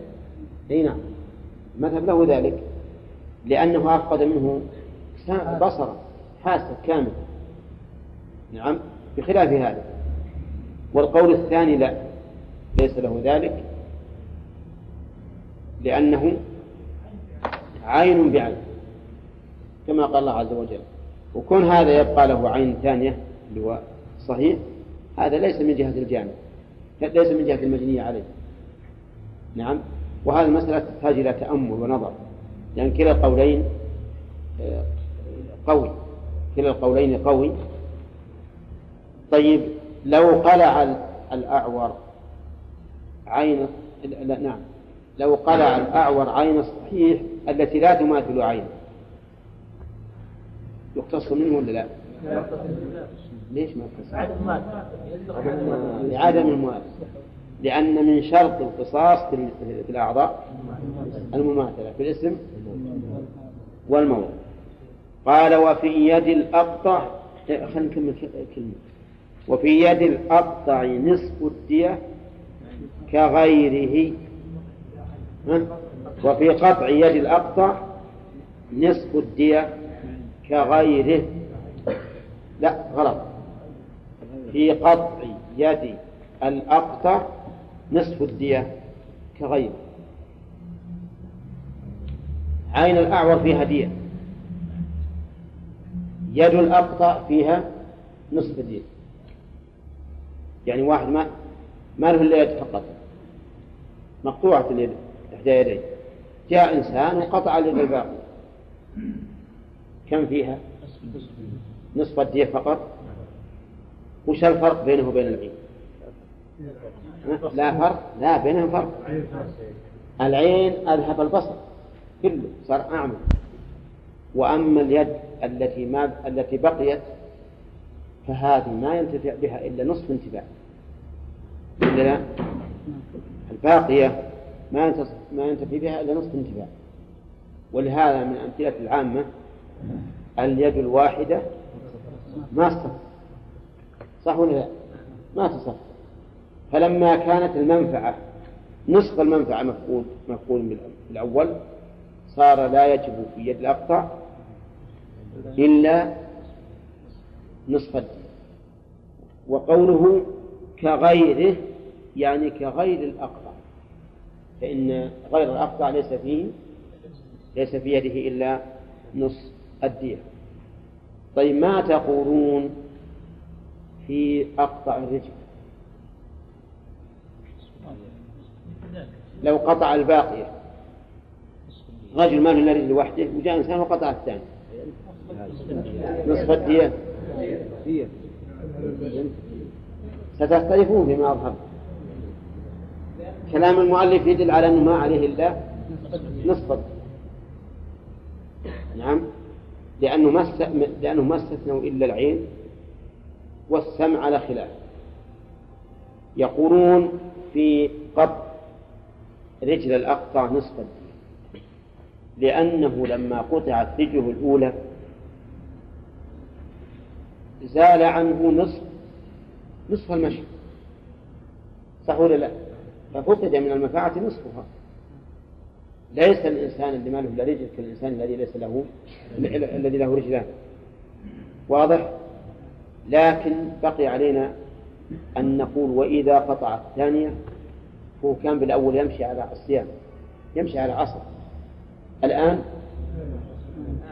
أي نعم. المذهب له ذلك. لأنه أفقد منه بصرا حاسة كامل. نعم بخلاف هذا. والقول الثاني لا ليس له ذلك لأنه عين بعين كما قال الله عز وجل. وكون هذا يبقى له عين ثانية اللي هو صحيح هذا ليس من جهة الجامع ليس من جهة المجنية عليه. نعم وهذه المسألة تحتاج إلى تأمل ونظر لأن كلا القولين آه، قوي. كلا القولين قوي. طيب لو قلع الأعور عين لا نعم. لو قلع الأعور عين الصحيح التي لا تماثل عينه يقتص منه ولا لا؟ ليش ما يقتص؟ لعدم المماثلة. لأن من شرط القصاص في الأعضاء المماثلة في الاسم والموضع. قال وفي يد الأقطع خلينا نكمل كلمة. وفي يد الأقطع نصف الدية كغيره. وفي قطع يد الأقطع نصف الدية كغيره. لا غلط. في قطع يد الأقطع نصف الدية كغيره. عين الأعور فيها دية. يد الأقطع فيها نصف الدية يعني واحد ما ما له إلا يد فقط. مقطوعة اليد إحدى يديه. جاء إنسان وقطع اليد الباقي كم فيها؟ نصف الدية فقط. وش الفرق بينه وبين العين؟ لا فرق لا بينهم فرق. العين أذهب البصر كله صار أعمى. وأما اليد التي ما التي بقيت فهذه ما ينتفع بها إلا نصف انتفاع. إلا لا الباقية ما ما ينتفع بها إلا نصف انتفاع. ولهذا من أمثلة العامة اليد الواحدة ما تصف صح ولا لا؟ ما تصف فلما كانت المنفعة نصف المنفعة مفقود مفقود بالأول صار لا يجب في يد الأقطع إلا نصف الدين. وقوله كغيره يعني كغير الأقطع. فإن غير الأقطع ليس فيه ليس في يده إلا نصف الدية طيب ما تقولون في أقطع الرجل؟ لو قطع الباقية رجل ما له إلا رجل وحده وجاء إنسان وقطع الثاني. نصف الدية. ستختلفون فيما أظهر. كلام المؤلف يدل على أنه ما عليه إلا نصف نعم. لأنه ما لأنه ما استثنوا إلا العين والسمع على خلاف. يقولون في قبض رجل الأقطع نصف الدين لأنه لما قطعت رجله الأولى زال عنه نصف نصف المشي. صح ولا لا؟ ففقد من المنفعة نصفها. ليس الإنسان اللي ما له إلا رجل كالإنسان الذي ليس له الذي له رجلان. واضح؟ لكن بقي علينا أن نقول وإذا قطع الثانية هو كان بالأول يمشي على الصيام يمشي على عصا الآن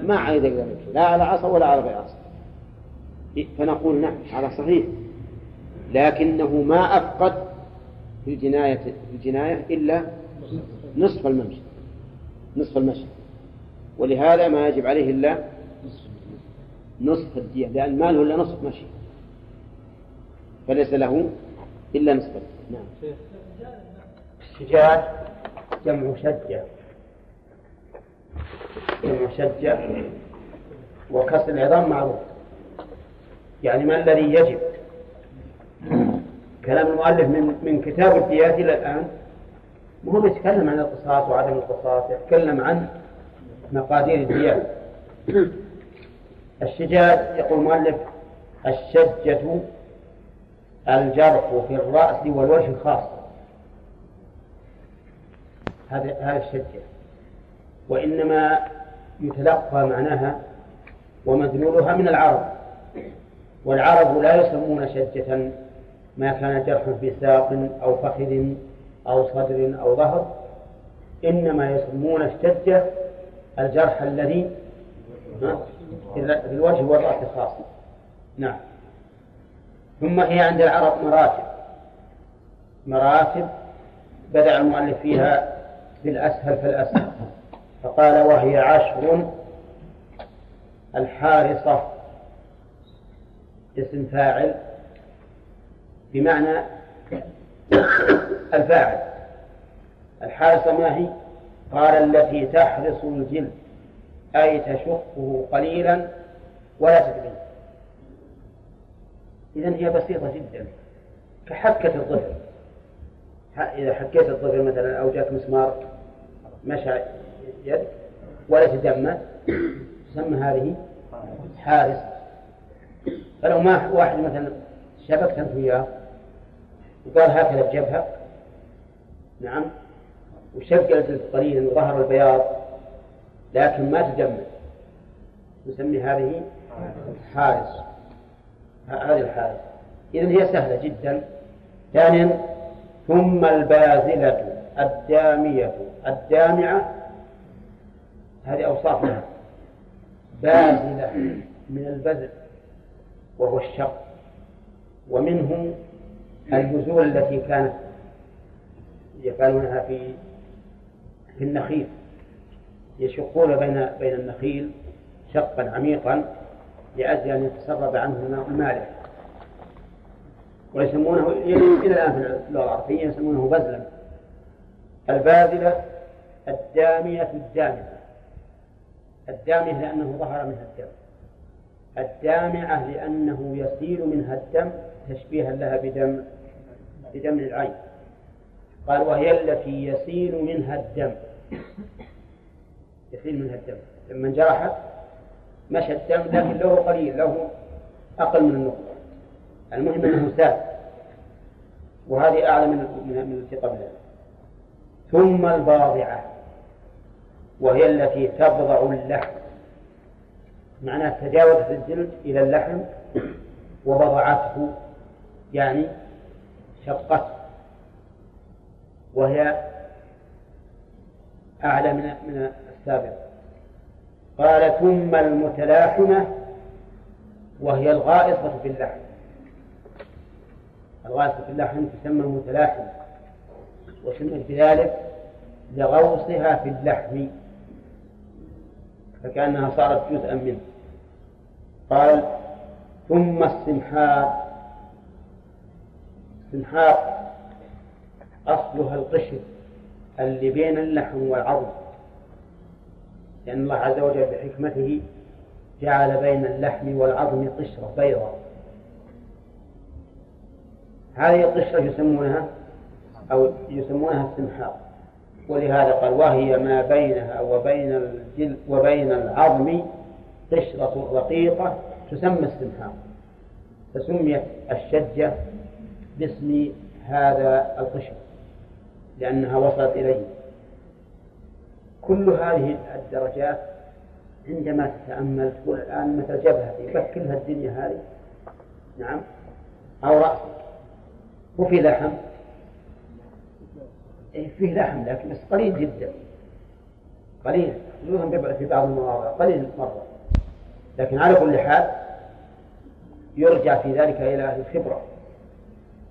ما عاد يقدر لا على عصا ولا على غير عصا فنقول نعم هذا صحيح. لكنه ما أفقد في الجناية في الجناية إلا نصف الممشي نصف المشي. ولهذا ما يجب عليه إلا نصف الدية لأن ما له إلا نصف مشي. فليس له إلا نصف الدية. نعم. الشجاج جمع شجة. جمع شجة وكسر العظام معروف. يعني ما الذي يجب؟ كلام المؤلف من من كتاب الديات إلى الآن مو يتكلم عن القصاص وعدم القصاص يتكلم عن مقادير الديات الشجاج يقول المؤلف الشجة الجرح في الرأس والوجه خاصة هذا هذا الشجة. وإنما يتلقى معناها ومدلولها من العرب. والعرب لا يسمون شجة ما كان جرح في ساق أو فخذ أو صدر أو ظهر إنما يسمون الشجة الجرح الذي في الوجه والرأس خاصة نعم. ثم هي عند العرب مراتب. مراتب بدأ المؤلف فيها بالأسهل فالأسهل. فقال وهي عشر الحارصة اسم فاعل بمعنى الفاعل. الحارصة ما هي؟ قال التي تحرص الجلد أي تشقه قليلا ولا تدري. إذا هي بسيطة جدا كحكة الظفر. إذا حكيت الظفر مثلا أو جاك مسمار مشى يد ولا تدمى تسمى هذه حارس. فلو ما واحد مثلا شبكت أنت وياه وقال هكذا بجبهة. نعم. وشق الجلد قليلا وظهر البياض لكن ما تجمد نسمي هذه حارس هذه الحارس. إذن هي سهلة جدا. ثانيا ثم البازلة الدامية. الدامعة هذه أوصاف لها. بازلة من البذل وهو الشق ومنه البذول التي كانت يفعلونها في في النخيل يشقون بين بين النخيل شقا عميقا لأجل أن يتسرب عنه الماء المالح. ويسمونه إلى الآن في اللغة العربية يسمونه بذلا. الباذلة الدامية الدامعة الدامية لأنه ظهر منها الدم. الدامعة لأنه يسيل منها الدم تشبيها لها بدم بدم العين. قال وهي التي يسيل منها الدم. يسيل منها الدم. لما انجرحت مشى الدم لكن له قليل له أقل من النقطة المهم أنه سال وهذه أعلى من من التي قبلها. ثم الباضعة. وهي التي تبضع اللحم معناه تجاوزت الجلد إلى اللحم وبضعته يعني شقته وهي أعلى من من السابق. قال ثم المتلاحمة وهي الغائصة في اللحم. الغائصة في اللحم تسمى المتلاحمة وسميت بذلك لغوصها في اللحم فكأنها صارت جزءا منه. قال ثم السمحاق السمحاق أصلها القشر اللي بين اللحم والعظم لأن الله عز وجل بحكمته جعل بين اللحم والعظم قشرة بيضاء. هذه القشرة يسمونها أو يسمونها السمحاء ولهذا قال وهي ما بينها وبين الجلد وبين العظم قشرة رقيقة تسمى السمحاء فسميت الشجة باسم هذا القشر لأنها وصلت إليه. كل هذه الدرجات عندما تتأمل تقول الآن مثل جبهتي؟ كلها الدنيا هذه. نعم. أو رأسك. وفي لحم. إيه فيه لحم لكن بس قليل جدا. قليل. خصوصا في بعض المواضع. قليل مرة. لكن على كل حال يرجع في ذلك إلى أهل الخبرة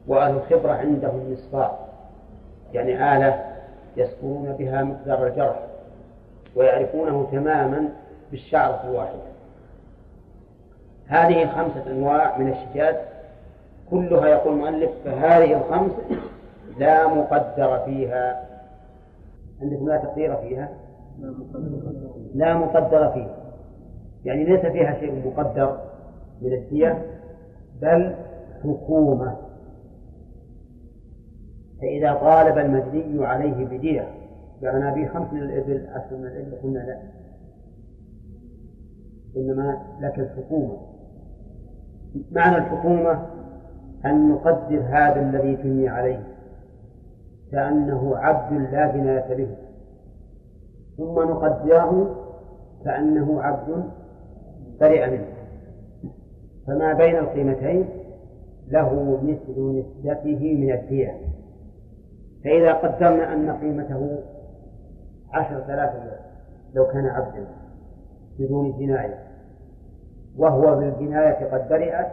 وأهل الخبرة عندهم مصفاء يعني آلة يسكرون بها مقدار الجرح ويعرفونه تماما بالشعرة الواحدة. هذه خمسة أنواع من الشجاج كلها يقول المؤلف فهذه الخمس لا مقدر فيها. عندكم لا تقدير فيها؟ لا مقدر فيه يعني ليس فيها شيء مقدر من الدية بل حكومة. فإذا طالب المجني عليه بدية قال أنا خمس من الإبل عشر من الإبل قلنا لا. إنما لك الحكومة. معنى الحكومة أن نقدر هذا الذي تنمي عليه كأنه عبد لا جناية به ثم نقدره كأنه عبد برئ منه. فما بين القيمتين له مثل نسبته من الدية. فإذا قدرنا أن قيمته عشرة آلاف لو كان عبدا بدون جناية وهو بالجناية قد برئت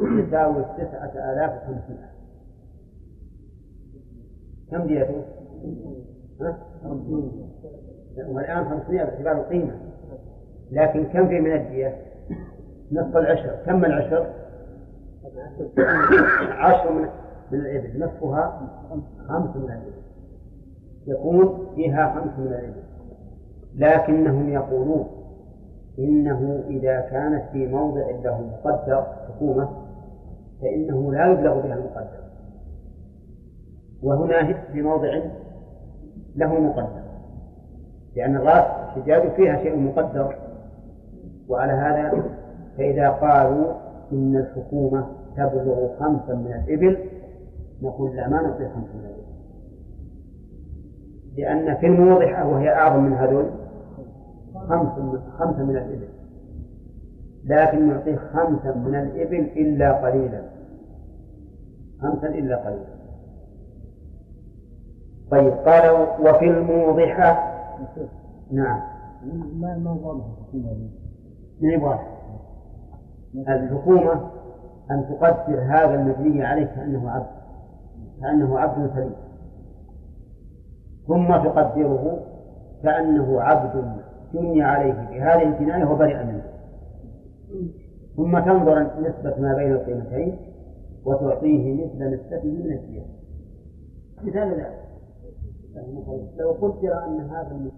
يساوي تسعة آلاف وخمسمائة. كم ديته؟ ها؟ والآن 500 باعتبار القيمة. لكن كم في من الدية؟ نصف العشر. كم من العشر؟ عشر من من الإبل. نصفها خمس من الإبل. يكون فيها خمس من الإبل. لكنهم يقولون إنه إذا كانت في موضع له مقدر حكومة فإنه لا يبلغ بها المقدر. وهنا في موضع له مقدر. لأن الرأس الحجاج فيها شيء مقدر. وعلى هذا فإذا قالوا إن الحكومة تبلغ خمسا من الإبل نقول لا ما نعطي خمسا من الإبل. لأن في الموضحة وهي أعظم من هذول خمس خمسة من الإبل. لكن نعطيه خمسا من الإبل إلا قليلا. خمسا إلا قليلا. طيب قال وفي الموضحة نعم. ما من الحكومة أن تقدر هذا المبني عليه كأنه عبد كأنه عبد سليم ثم تقدره كأنه عبد جني عليه بهذه الجناية وبرئ منه. ثم تنظر نسبة ما بين القيمتين وتعطيه مثل نسبته من الدية مثال ذلك. لو قدر أن هذا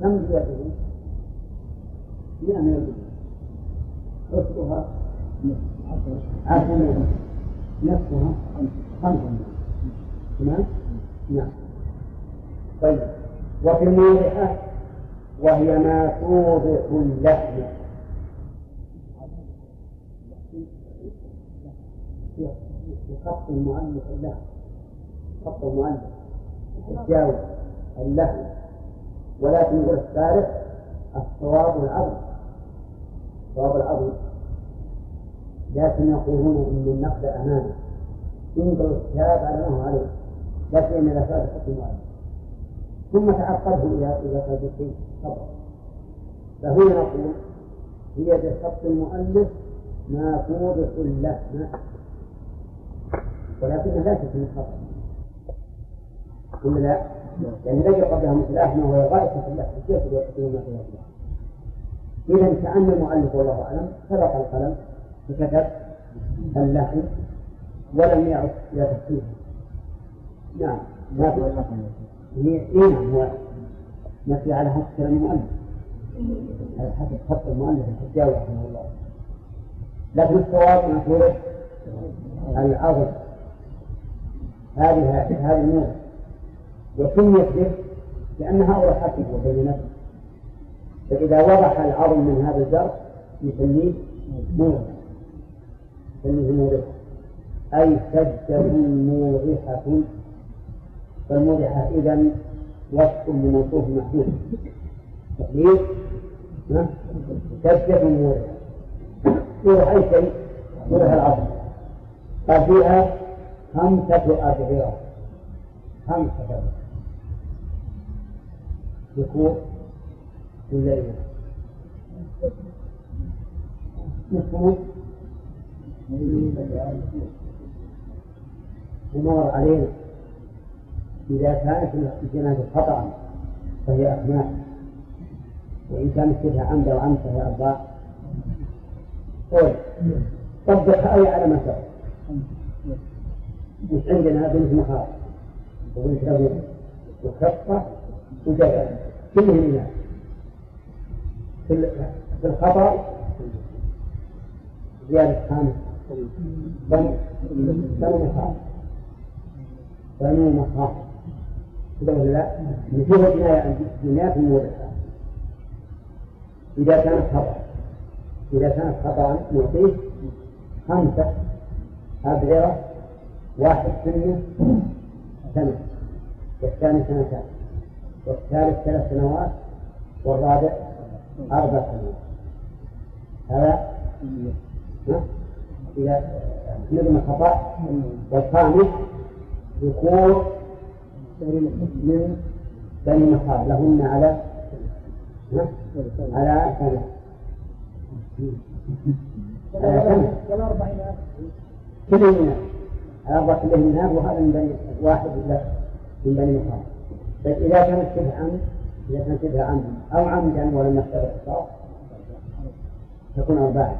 كم ديته؟ مئة من الإبل عشرها عشرة نصفها خمسة تمام؟ نعم طيب وفي الموضحة وهي ما توضح اللحم بخط المؤلف اللحم خط المؤلف الجاوز اللحم ولكن يقول الثالث الصواب العظم. صواب العظم. لكن يقولون إن النقد أمانة. ينظر الكتاب على ما هو عليه. لكن إن الاساس خط المؤلف ثم تعقبه اذا اذا كان شيء خطا فهنا نقول هي بخط المؤلف ما توضح اللحم ولكنها لا تكون خطأ. ولا لا؟ يعني الذي قبلها مثل أحمد وهي غاية في اللحم كيف يكون ما فيها إذا كأن المؤلف والله أعلم سبق القلم فكتب اللحم ولم يعد إلى تفسيره نعم ما في هي إيه نعم هو نفي على حسب كلام المؤلف. على حسب خط المؤلف الحجاوي رحمه الله. لكن الصواب ما توضح العظم. هذه هذه النور. وسميت به لأنها أوضحته وبين نفسه. فإذا وضح العظم من هذا الزرع يسميه نور يسميه موضحة أي سجة موضحة فالموضحة إذا وصف لموصوف محدود تقدير؟ سجة موضحة يوضح أي شيء؟ يوضح العظم. قال فيها خمسة أبعرة خمسة أبعرة ذكور ولا إناث نصف ومر علينا إذا كانت الجنازة خطأ فهي أخناث وإن كانت شبه عمد أو فهي أرباع قول طبق أي على سبق مش عندنا بنت مخاض وبنت لبون وخطة وجبل كلهم إناث في في الخطر زيادة خامس بنو مخاض بنو مخاض كذا ولا لا؟ نشوف الجناية عند الجنايات الموضحة إذا كانت خطأ إذا كانت خطأ نعطيه خمسة أبعرة واحد سنة سنة. والثاني سنتان والثالث ثلاث سنوات والرابع أربع سنوات. هذا إذا نظم الخطأ. والخامس ذكور من بني مخاض لهن على على سنة. على كلهن أربع كلهن وهذا من بني واحد من بني مخاض طيب إذا كانت عمد إذا كانت عمد أو عمدا ولم يحصل الاختصاص تكون أربعة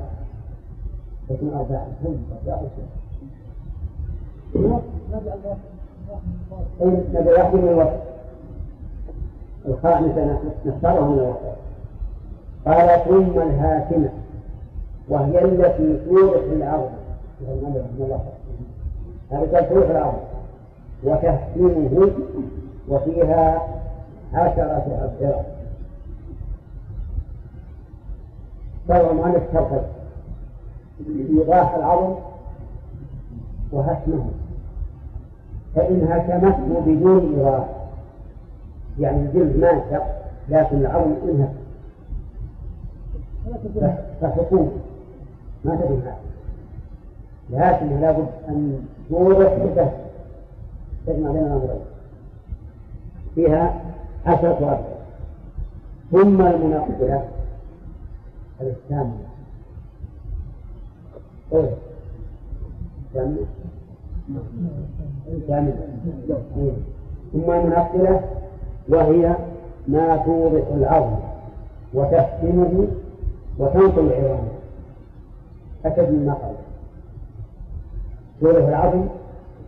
تكون أربعة نبي واحد من الوقت الخامسة نختاره من الوقت قال ثم الهاتمة وهي التي تورث الأرض. هذه قال تورث الأرض وتهتمه وفيها عشرة أبحرة سواء ما نسترقب إيضاح العظم وهتمه فإن هتمته بدون إيضاح يعني الجلد ما لكن العظم انهك. فحكومة. ما تدري لكن لابد أن توضح بس. تجمع بين الأمرين. فيها عشرة أربع ثم المنقلة الثامنة. الثامنة ثم المنقلة وهي ما توضح العظم وتحسنه وتنقل العظام أشد مما قبل توضح العظم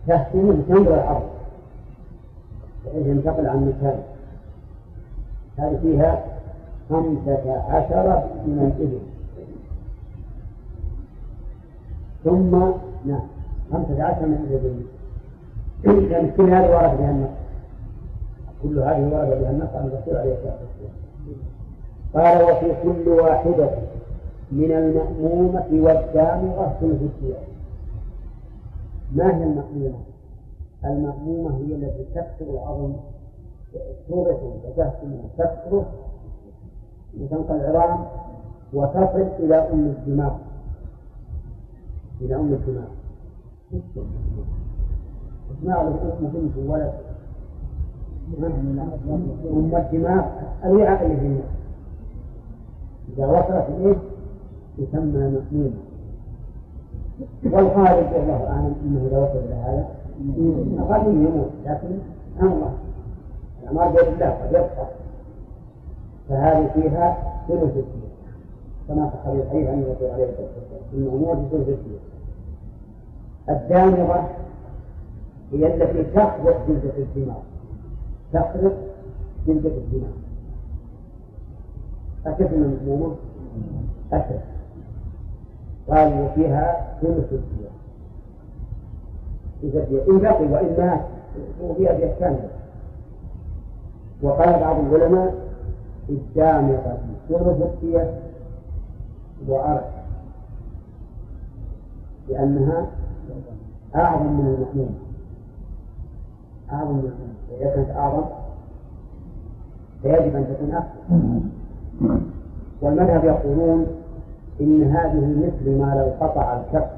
تحسنه تنقل العظم. بحيث ينتقل عن مكان. هذه فيها خمسة عشر من الإبل. ثم نعم خمسة عشر من الإبل. لأن كل هذه ورد بها النص. كل هذه ورد بها النص عن الرسول عليه الصلاة والسلام. قال وفي كل واحدة من المأمومة والدامغة ثلث الثياب. ما هي المأمومة؟ المأمومة هي التي تكسر العظم تورث وتهتم وتكسره وتنقل العظام وتصل إلى أم الدماغ. إلى أم الدماغ. الدماغ له اسم بنت ولد أم الدماغ الوعاء اللي في الناس إذا وصلت إليه يسمى مأمومة والغالب والله أعلم أنه إذا وصل إلى هذا الغالب يموت لكن الأعمار بيد الله قد يبقى فهذه فيها ثلث الدين كما تقرر الحديث عن عليه الصلاة والسلام المأمور ثلث الدين الدامغة هي التي تخلق جلدة الدماغ تخلق جلدة الدماغ أكثر من المأمومة أكثر قال وفيها ثلث الدين إن بقي وإن وفيها بها كاملة وقال بعض العلماء الدامغة ثلث الدية وأرض لأنها أعظم من المأمون. أعظم من المأمون. فإذا كانت أعظم فيجب أن تكون أكثر والمذهب يقولون إن هذه مثل ما لو قطع الكف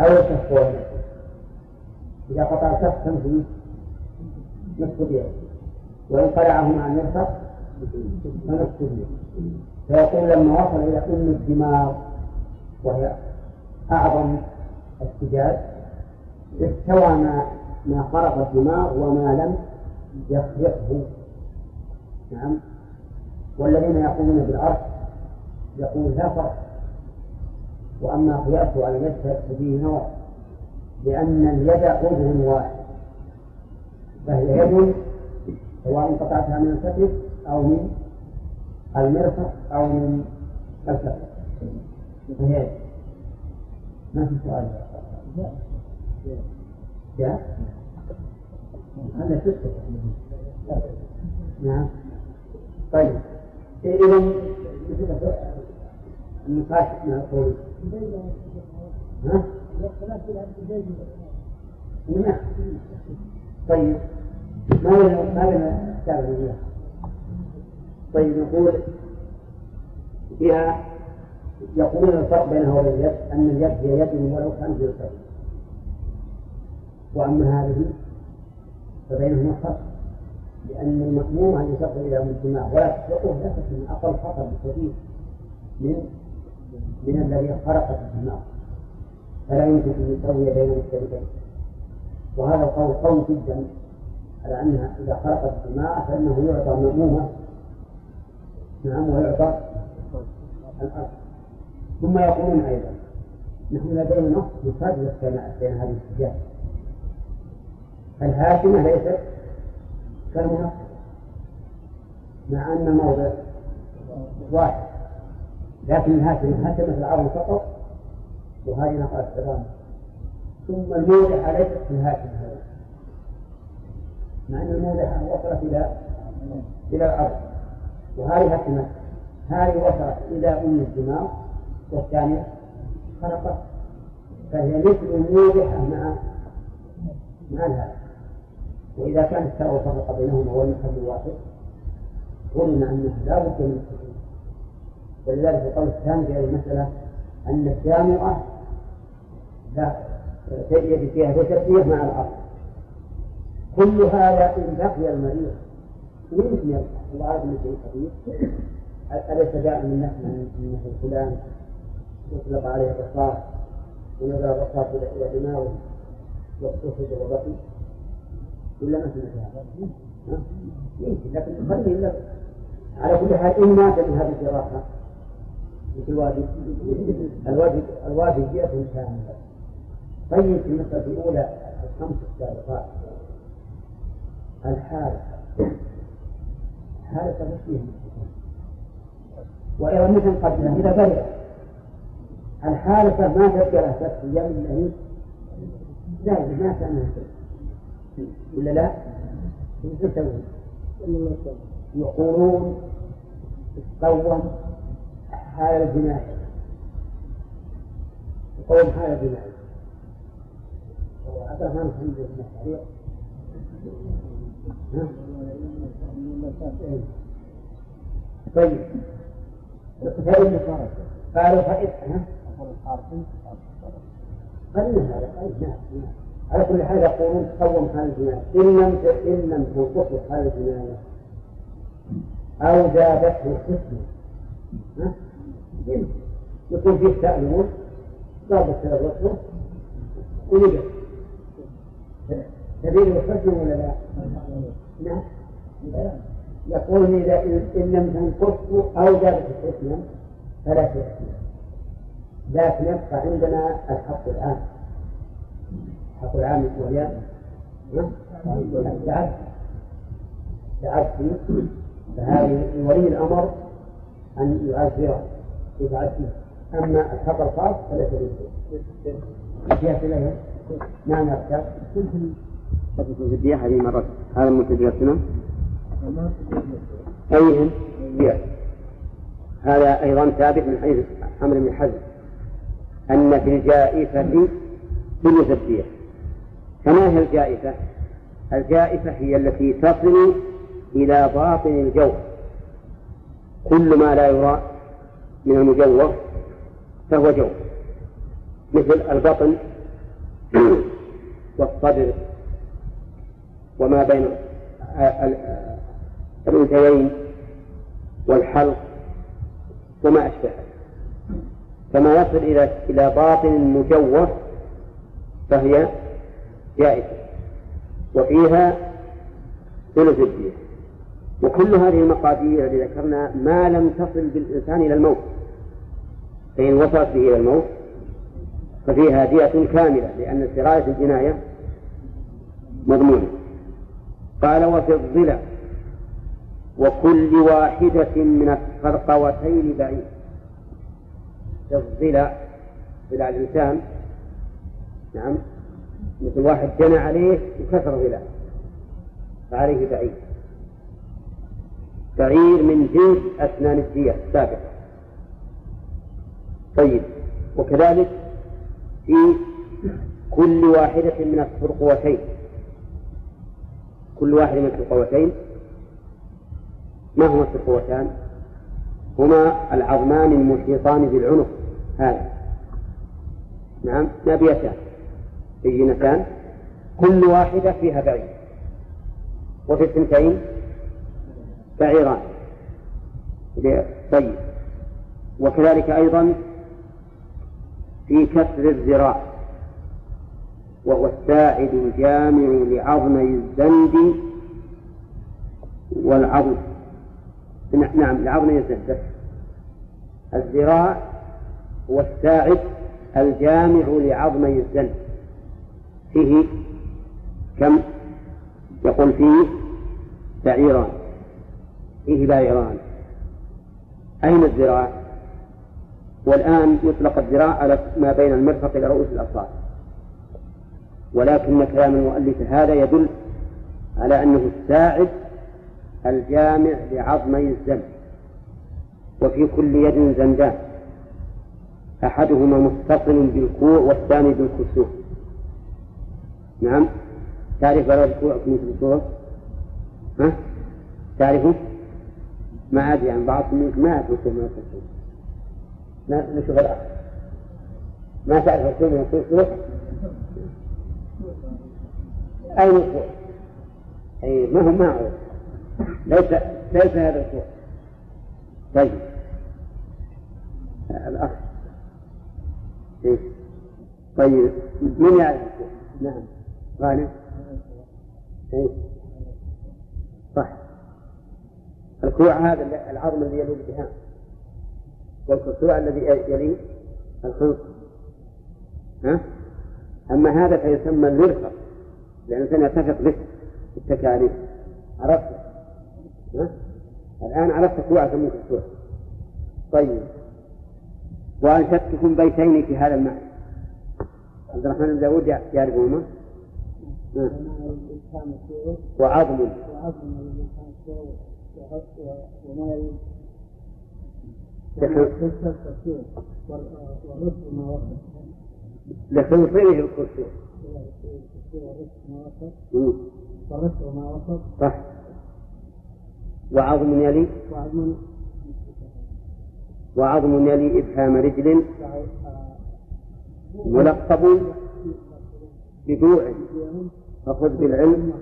أو الكف إذا قطع الكف فيه؟ نصف اليد وإن قلعه مع المرفق فنصف اليد فيقول لما وصل إلى أم الدماغ وهي أعظم السجاد استوى ما ما خرق الدماغ وما لم يخرقه. نعم. والذين يقومون بالعرش يقول لا فرق. وأما قياسه على اليد فيه نوع. لأن اليد عضو واحد. فهي يد سواء قطعتها من الكتف أو من المرفق أو من الكتف فهي يد. ما في سؤال؟ جاء هذا تسكت نعم. طيب. إذا النقاش من القول. ها؟ طيب ما لنا ما كتاب طيب نقول فيها يقولون الفرق بينها وبين اليد أن اليد هي يد ولو كانت بالكتف وأما هذه فبينهما فرق لأن المأموم أن يصل إلى الدماغ ولا تطلقه من أقل خطر بكثير من من الذي خرق الدماغ فلا يمكن أن يسوي بين المختلفين وهذا القول قوي جدا على أنها إذا خرقت الدماغ فإنه يعطى مأمومة. نعم ويعطى الأرض. ثم يقولون أيضا نحن لدينا نص يفرق بين هذه الاشياء الهاشمة ليست كالمنقصة مع أن موضع واحد. لكن الهاشمة هشمت العظم فقط. وهذه نقلت العظام ثم الموضع ليست في الهاشمة هذا. مع أن الموضع وصلت إلى إلى الأرض. وهذه هشمت هذه وصلت إلى أم الدماغ والثانية خرقت فهي مثل الموضحة مع مع الهاشمة وإذا كان الساء فرق بينهما والمحل واحد قلنا أنه لا بد من التكليف ولذلك القول الثاني في هذه المسألة أن الجامعة لا تجد فيها؟ تشبيه مع الأصل كل هذا إن بقي المريض يمكن يبقى؟ الله من شيء خفيف أليس جاء من نحن من نحو فلان يطلق عليه الرصاص ونزل الرصاص إلى دماغه واستخرج وبقي. ولا ما سمعت هذا؟ يمكن لكن خليه على كل حال إن مات من هذه الجراحة مثل الواجب الواجب الواجب جهة كاملة طيب في المسألة الأولى الخمس السابقات. الحارثة حارثة مش فيها وأيضا مثل قبلها إذا برئ الحارثة ما تبقى لها ثلاث أيام إلا هي لا ما كان ولا لا؟ يقولون تقوم حال الجناية تقوم حال الجناية عبد الرحمن الحمد لله طيب. قالوا فإذا خلينا هذا على كل حال يقولون تقوم حال الجناية. إن لم إن لم تنقصه حال الجناية. أو زادته حسنا. يكون فيه تأليم ضربت ثلاث ونجح. سبيل الحسن ولا لا؟ نعم. يقول إذا إن لم تنقصه أو زادته حسنا فلا تأتي لكن يبقى عندنا الحق الآن. حق العام وهي التعب تعدي فهذه ولي الأمر أن يعذره. يتعدي أما الحق الخاص فليس به إليها نعم يا في الدية هذه مرة. هذا متدرسنا أيهم هذا أيضا ثابت من حيث أمر بن حزم. أن في الجائفة ثلث الدية فما هي الجائفة؟ الجائفة هي التي تصل إلى باطن الجوف كل ما لا يرى من المجوف فهو جوف مثل البطن والصدر وما بين الأنثيين والحلق وما أشبهه. فما يصل إلى إلى باطن مجوف فهي جائزة. وفيها ثلث الدية وكل هذه المقادير التي ذكرنا ما لم تصل بالإنسان إلى الموت. فإن وصلت به إلى الموت ففيها دية كاملة لأن سراية الجناية مضمونة قال وفي الظلع وكل واحدة من الفرقوتين بعيد. في الظلع ظلع الإنسان نعم مثل واحد جنى عليه وكسر ظلع فعليه بعيد. بعير من جنس أسنان الدية السابقة. طيب وكذلك في كل واحدة من الفرقوتين. كل واحدة من الفرقوتين ما هما الفرقوتان؟ هما العظمان المحيطان بالعنق. هذا. نعم. نابيتان بينتان. كل واحدة فيها بعير. وفي الثنتين بعيران. طيب. وكذلك أيضا في كسر الذراع. وهو الساعد الجامع لعظمي الذنب والعظم. نعم لعظمي الذنب. الذراع هو الساعد الجامع لعظمي الذنب. فيه كم؟ يقول فيه بعيران. فيه بعيران. أين الذراع؟ والآن يطلق الذراع على ما بين المرفق إلى رؤوس الأصابع ولكن كلام المؤلف هذا يدل على أنه الساعد الجامع لعظمي الزن وفي كل يد زندان أحدهما متصل بالكوع والثاني بالكسوف. نعم. تعرف ولا الكوع الكوع ها؟ تعرفه؟ ما أدري عن بعضكم منكم ما أدري كيف ما نشوف ما تعرف الكوع من الكوع أين الكوع؟ أي ما هو ما هو ليس ليس هذا الكوع طيب الأخ إيه؟ طيب من يعرف الكوع؟ نعم غانم إيه؟ صح الكوع هذا العظم الذي يلي الدهان والكسوع الذي يلي الخنصر ها؟ أما هذا فيسمى لأن الإنسان يتفق به في التكاليف. عرفت؟ الآن عرفت كوع ثم كسوع طيب. وأنشدتكم بيتين في هذا المعنى. عبد الرحمن بن داود يعرفهما؟ وعظم. لخنصره الكرسي صح وعظم يلي وعظم يلي إبهام رجل ملقب بجوع فخذ بالعلم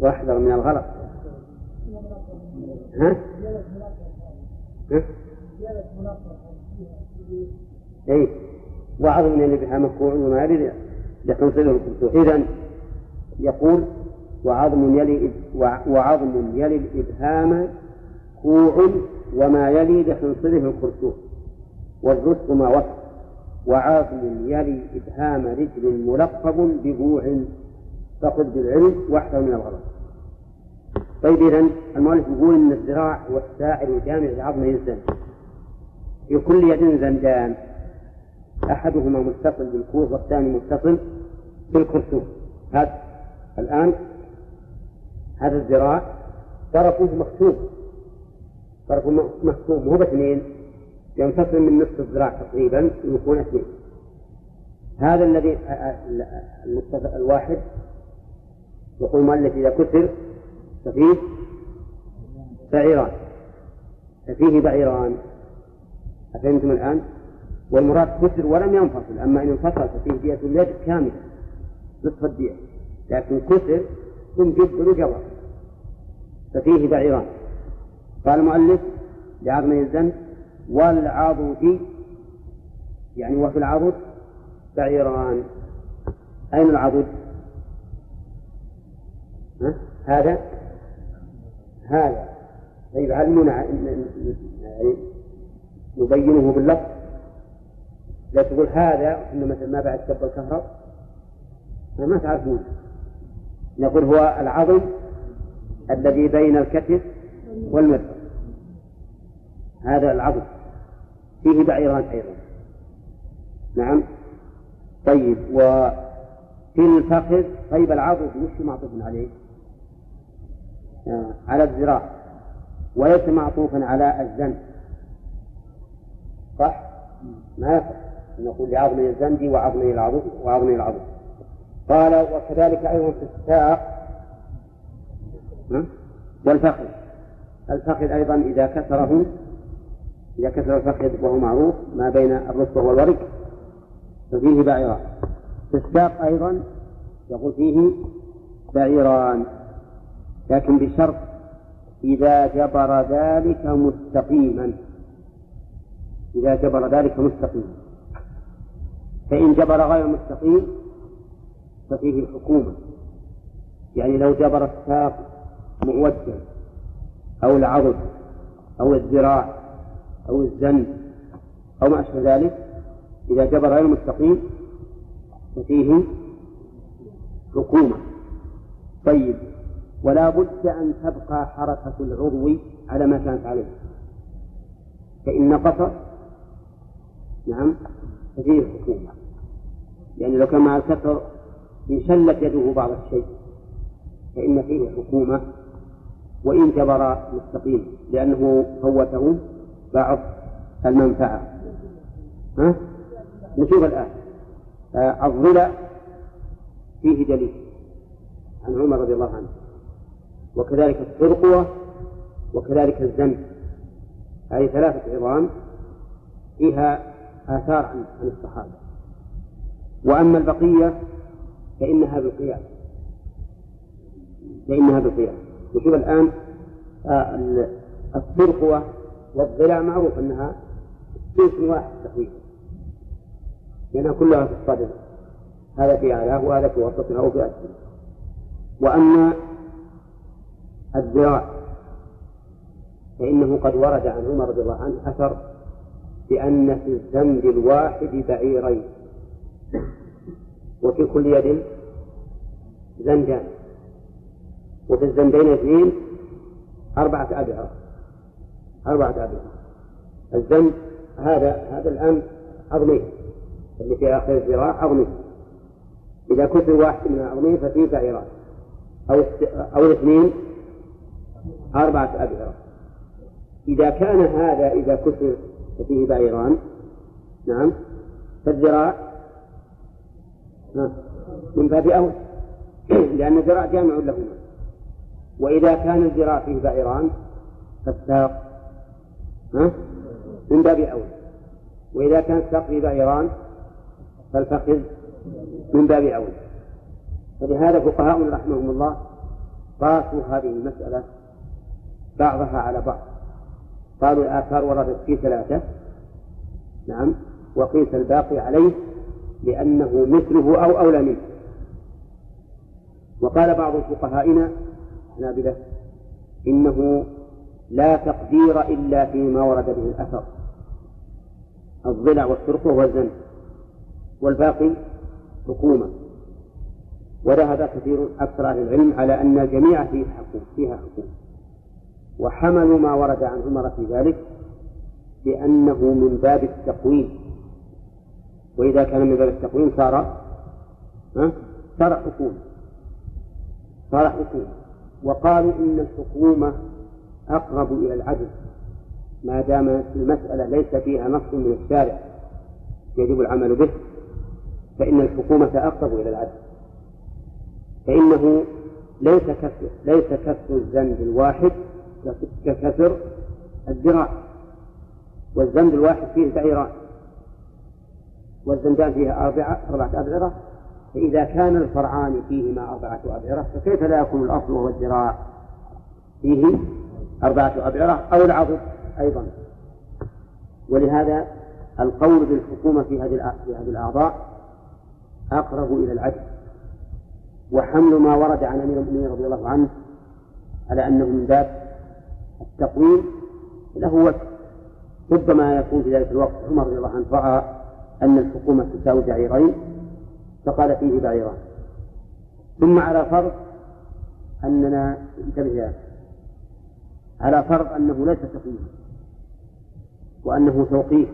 واحذر من الغلط. ها؟ ها؟ اي وعظم يلي بها مكوع وما يلي لحنصله الكسوع اذا يقول وعظم يلي وعظم يلي الإبهام كوع وما يلي لحنصله الكرسوع والرزق ما وصف وعظم يلي إبهام رجل ملقب ببوع. فخذ بالعلم واحذر من الغلط. طيب إذا المؤلف يقول أن الذراع هو الساعد الجامع لعظم الزن. في كل يد زندان. أحدهما متصل بالكوع والثاني متصل بالكرسوم هذا. الآن هذا الذراع طرفه مكتوب. طرفه مكتوب. مو باثنين. ينفصل من نصف الذراع تقريبا ويكون اثنين. هذا الذي الواحد. يقول المؤلف إذا كسر ففيه بعيران. ففيه بعيران. أفهمتم الآن؟ والمراد كسر ولم ينفصل أما إن انفصل ففيه دية اليد كاملة نصف الدية لكن كسر ثم جد وجبر ففيه بعيران. قال المؤلف لعظم الذنب والعضد يعني وفي العضد بعيران. أين العضد؟ ها؟ هذا؟ هذا. طيب يعني نبينه باللفظ؟ لا تقول هذا إن مثل ما بعد كب الكهرب. ما تعرفون نقول هو العظم الذي بين الكتف والمرفق هذا العظم فيه بعيران أيضا. نعم. طيب وفي الفخذ طيب العضد وش معطوف عليه؟ آه على الذراع وليس معطوفا على الزن. صح؟ ما يصح. نقول لعظم الزند وعظم العضد وعظم العضد قال وكذلك أيضا في الساق. والفخذ. الفخذ أيضا إذا كسره إذا كسر الفخذ وهو معروف ما بين الركبة والورك ففيه بعيران. في الساق أيضا يقول فيه بعيران لكن بشرط إذا جبر ذلك مستقيما. إذا جبر ذلك مستقيما. فإن جبر غير مستقيم ففيه الحكومة. يعني لو جبر الساق معوجا أو العضد أو الذراع أو الزن أو ما أشبه ذلك إذا جبر غير مستقيم ففيه حكومة. طيب ولا بد أن تبقى حركة العضو على ما كانت عليه. فإن نقص نعم ففيه حكومة يعني لو كان مع الكسر انشلت يده بعض الشيء فإن فيه حكومة وإن جبر مستقيم لأنه فوته بعض المنفعة. ها؟ نشوف الآن. آه فيه دليل عن عمر رضي الله عنه. وكذلك الترقوة وكذلك الزن هذه ثلاثة عظام فيها آثار عن الصحابة. وأما البقية فإنها بالقياس. فإنها بالقياس. نشوف الآن آه الترقوة والضلع معروف أنها جنس واحد تقريبا لأنها كلها في الصدر هذا في أعلاه وهذا في وسطه أو في أسفله وأما الذراع فإنه قد ورد عن عمر رضي الله عنه أثر بأن في الذنب الواحد بعيرين. وفي كل يد زندان. وفي الزندين اثنين أربعة أبعرة أربعة أبعرة الزند هذا هذا الآن عظمين اللي في آخر الذراع عظمين إذا كسر واحد من العظمين ففيه بعيران أو أو الاثنين أربعة أبعرة إذا كان هذا إذا كسر ففيه بعيران نعم. فالذراع. من باب أول. (clears throat) لأن الذراع جامع لهما. وإذا كان الذراع فيه بعيران فالساق. من باب أول. وإذا كان الساق فيه بعيران فالفخذ. من باب أول. فلهذا فقهاؤنا رحمهم الله قاسوا هذه المسألة بعضها على بعض. قالوا الآثار وردت في ثلاثة. نعم. وقيس الباقي عليه لأنه مثله أو أولى منه. وقال بعض فقهائنا الحنابلة إنه لا تقدير إلا فيما ورد به الأثر. الضلع والسرقة والزن والباقي حكومة. وذهب كثير أكثر أهل العلم على أن الجميع فيه حكومة. فيها حكومة. وحملوا ما ورد عن عمر في ذلك بأنه من باب التقويم. وإذا كان من باب التقويم صار صار حكومة. صار حكومة. وقالوا إن الحكومة أقرب إلى العدل ما دام المسألة ليس فيها نص من الشارع يجب العمل به فإن الحكومة أقرب إلى العدل. فإنه ليس كسر ليس كسر الذنب الواحد ككسر الذراع والذنب الواحد فيه بعيران والزندان فيها أربعة أربعة أبعرة فإذا كان الفرعان فيهما أربعة أبعرة فكيف لا يكون الأصل وهو الذراع؟ فيه أربعة أبعرة أو العضد أيضا. ولهذا القول بالحكومة في هذه في هذه الأعضاء أقرب إلى العدل. وحمل ما ورد عن أمير المؤمنين رضي الله عنه على أنه من باب التقويم له وجه. ربما يكون في ذلك الوقت عمر رضي الله عنه رأى أن الحكومة تساوي بعيرين فقال فيه بعيران. ثم على فرض أننا انتبه على فرض أنه ليس تقييما وأنه توقيف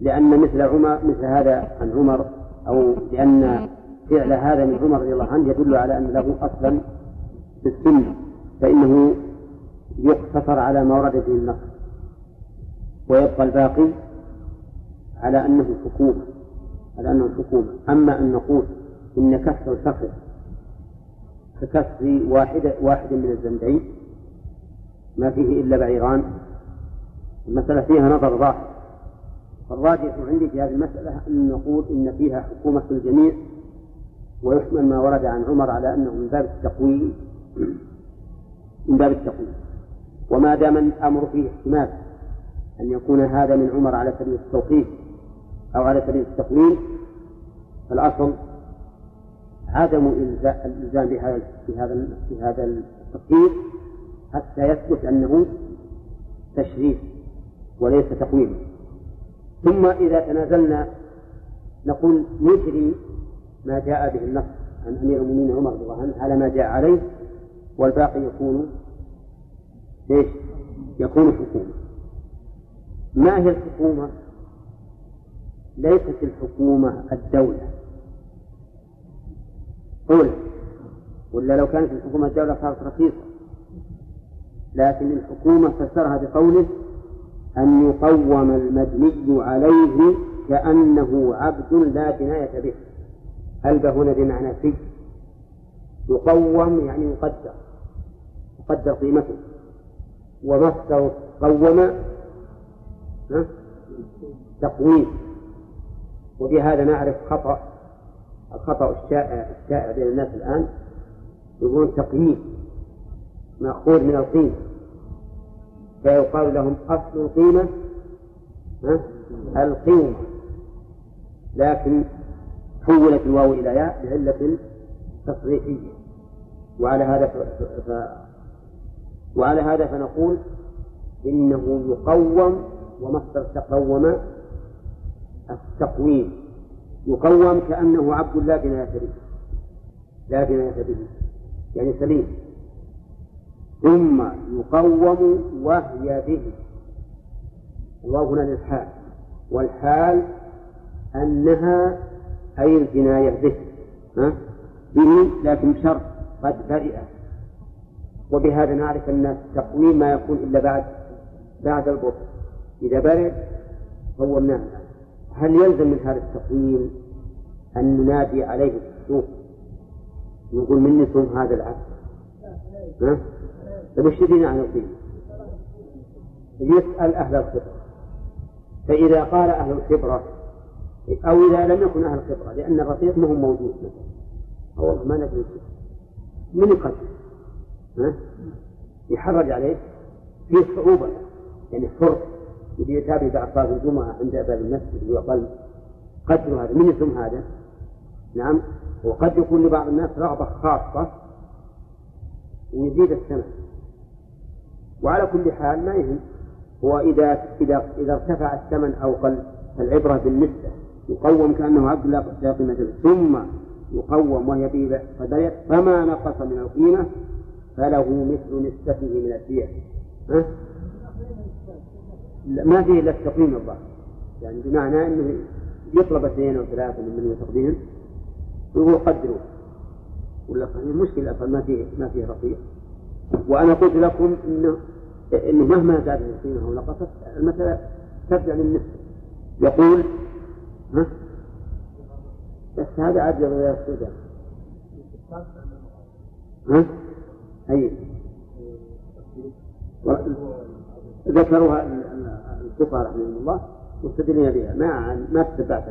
لأن مثل عمر مثل هذا عن عمر أو لأن فعل هذا من عمر رضي الله عنه يدل على أن له أصلا في السنة فإنه يقتصر على ما ورد به النص ويبقى الباقي على أنه حكومة على أنه حكومة. أما أن نقول إن كسر الفخذ ككسر واحد واحد من الزندين ما فيه إلا بعيران. المسألة فيها نظر ظاهر. فالراجح عندي في هذه المسألة أن نقول إن فيها حكومة الجميع ويحمل ما ورد عن عمر على أنه من باب التقويم من باب التقويم. وما دام الأمر فيه احتمال أن يكون هذا من عمر على سبيل التوقيف أو على سبيل التقويم فالأصل عدم الإلزام بهذا بهذا بهذا حتى يثبت أنه تشريف وليس تقويم. ثم إذا تنازلنا نقول نجري ما جاء به النص عن أمير المؤمنين عمر رضي الله عنه على ما جاء عليه والباقي يكون إيش؟ يكون حكومة. ما هي الحكومة؟ ليست الحكومة الدولة. قول ولا لو كانت الحكومة الدولة صارت رخيصة. لكن الحكومة فسرها بقوله أن يقوم المبني عليه كأنه عبد لا جناية به. ألبى هنا بمعنى في يقوم يعني يقدر. يقدر قيمته. ومصدر قوم تقويم. وبهذا نعرف خطأ الخطأ الشائع الشائع بين الناس الآن. يقولون تقييم مأخوذ من القيمة. فيقال لهم أصل القيمة القيمة. لكن حولت الواو إلى ياء لعلة تصريحية. وعلى هذا. وعلى هذا فنقول إنه يقوم ومصدر تقوم التقويم. يقوم كأنه عبد لا جناية به. لا جناية به. يعني سليم. ثم يقوم وهي به. الواو هنا للحال. والحال أنها أي الجناية به. ها؟ به لكن بشرط قد برئ وبهذا نعرف أن التقويم ما يكون إلا بعد بعد البطء. إذا برئ قومناه هل يلزم من هذا التقويم أن ننادي عليه في السوق نقول مني صوم هذا العبد ها؟ طيب وش يدرينا عن القيمة؟ يسأل أهل الخبرة فإذا قال أهل الخبرة أو إذا لم يكن أهل الخبرة لأن الرقيق ما هو موجود. مثلا والله ما ندري. من يقدر ها؟ يحرج عليه فيه صعوبة يعني فرق يجي يتابع بعد صلاة الجمعة عند باب المسجد ويقال قدر هذا من اسم هذا؟ نعم وقد يكون لبعض الناس رغبة خاصة ويزيد الثمن وعلى كل حال ما يهم هو إذا إذا إذا ارتفع الثمن أو قل العبرة بالنسبة يقوم كأنه عبد لا قيمة ثم يقوم وهي فبيع فما نقص من القيمة فله مثل نسبته من الدية. ها؟ ما فيه إلا التقويم الظاهر. يعني بمعنى أنه يطلب اثنين أو ثلاثة من يقضيهم ويقول قدروا ولا المشكلة ما فيه ما فيه رقيق. وأنا قلت لكم إنه إنه مهما زادت القيمة أو نقصت المسألة ترجع للنسبة يقول ها؟ بس هذا عاد يا السودان ها؟ أي. ذكروها الكفار رحمهم الله مستدلين بها. ما ما تتبعت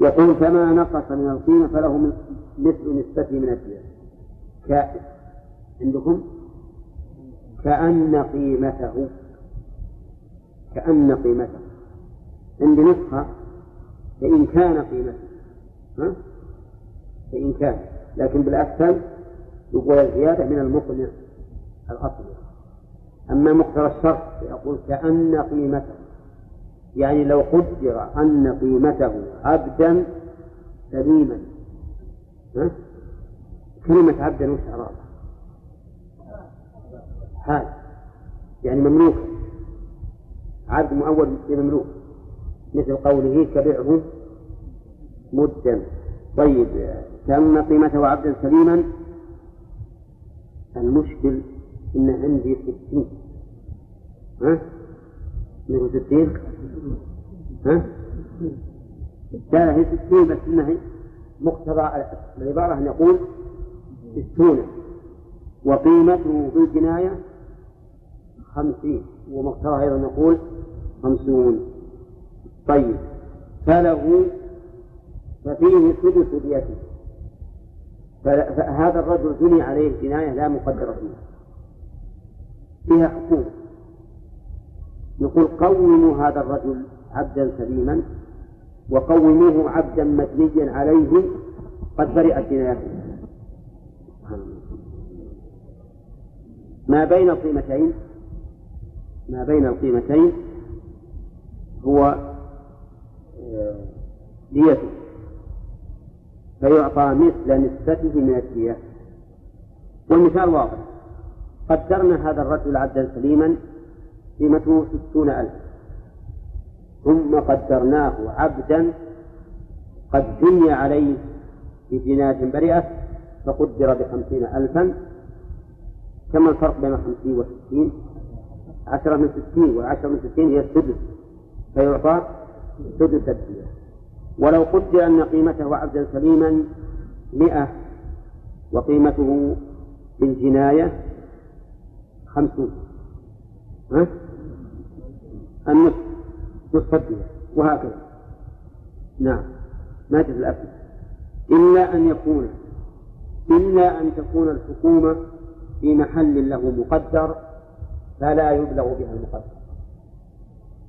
يقول فما نقص من القيمة فله مثل نسبته من الدية كائن. عندكم؟ كأن قيمته. كأن قيمته. عندي نسخة. فإن كان قيمته. ها؟ فإن كان. لكن بالأسفل يقول الزيادة من المقنع الأصلي. أما مقتضى الشرط يقول كأن قيمته يعني لو قدر أن قيمته عبدا سليما؟ كلمة عبدا وش إعرابها؟ حال. يعني مملوك. عبد مؤول بمملوك مثل قوله كبعه مدا. طيب كأن قيمته عبدا سليما المشكل إن عندي ستين. ها؟ من ستين ها؟ لا هي ستين بس إنها مقتضى العبارة أن يقول ستون. وقيمته بالجناية خمسين. ومقتضى أيضا يقول خمسون. طيب. فله ففيه سدس ديته فهذا الرجل بني عليه جناية لا مقدرة فيها فيها حكومة يقول قوموا هذا الرجل عبدا سليما وقوموه عبدا مبنيا عليه قد برئت جنايته. ما بين القيمتين ما بين القيمتين هو ديته فيعطى مثل نسبته من الدية والمثال واضح. قدرنا هذا الرجل عبدا سليما قيمته ستون ألف. ثم قدرناه عبدا قد بني عليه بجناية برئة فقدر بخمسين ألفا. كما الفرق بين الخمسين والستين عشرة من ستين والعشرة من ستين هي السدس. فيعطى سدس الدية. ولو قدر أن قيمته عبدا سليما مئة وقيمته بالجناية خمسون. ها؟ النصف. نصف الدية وهكذا. نعم. ما في الأكل إلا أن يكون إلا أن تكون الحكومة في محل له مقدر فلا يبلغ بها المقدر.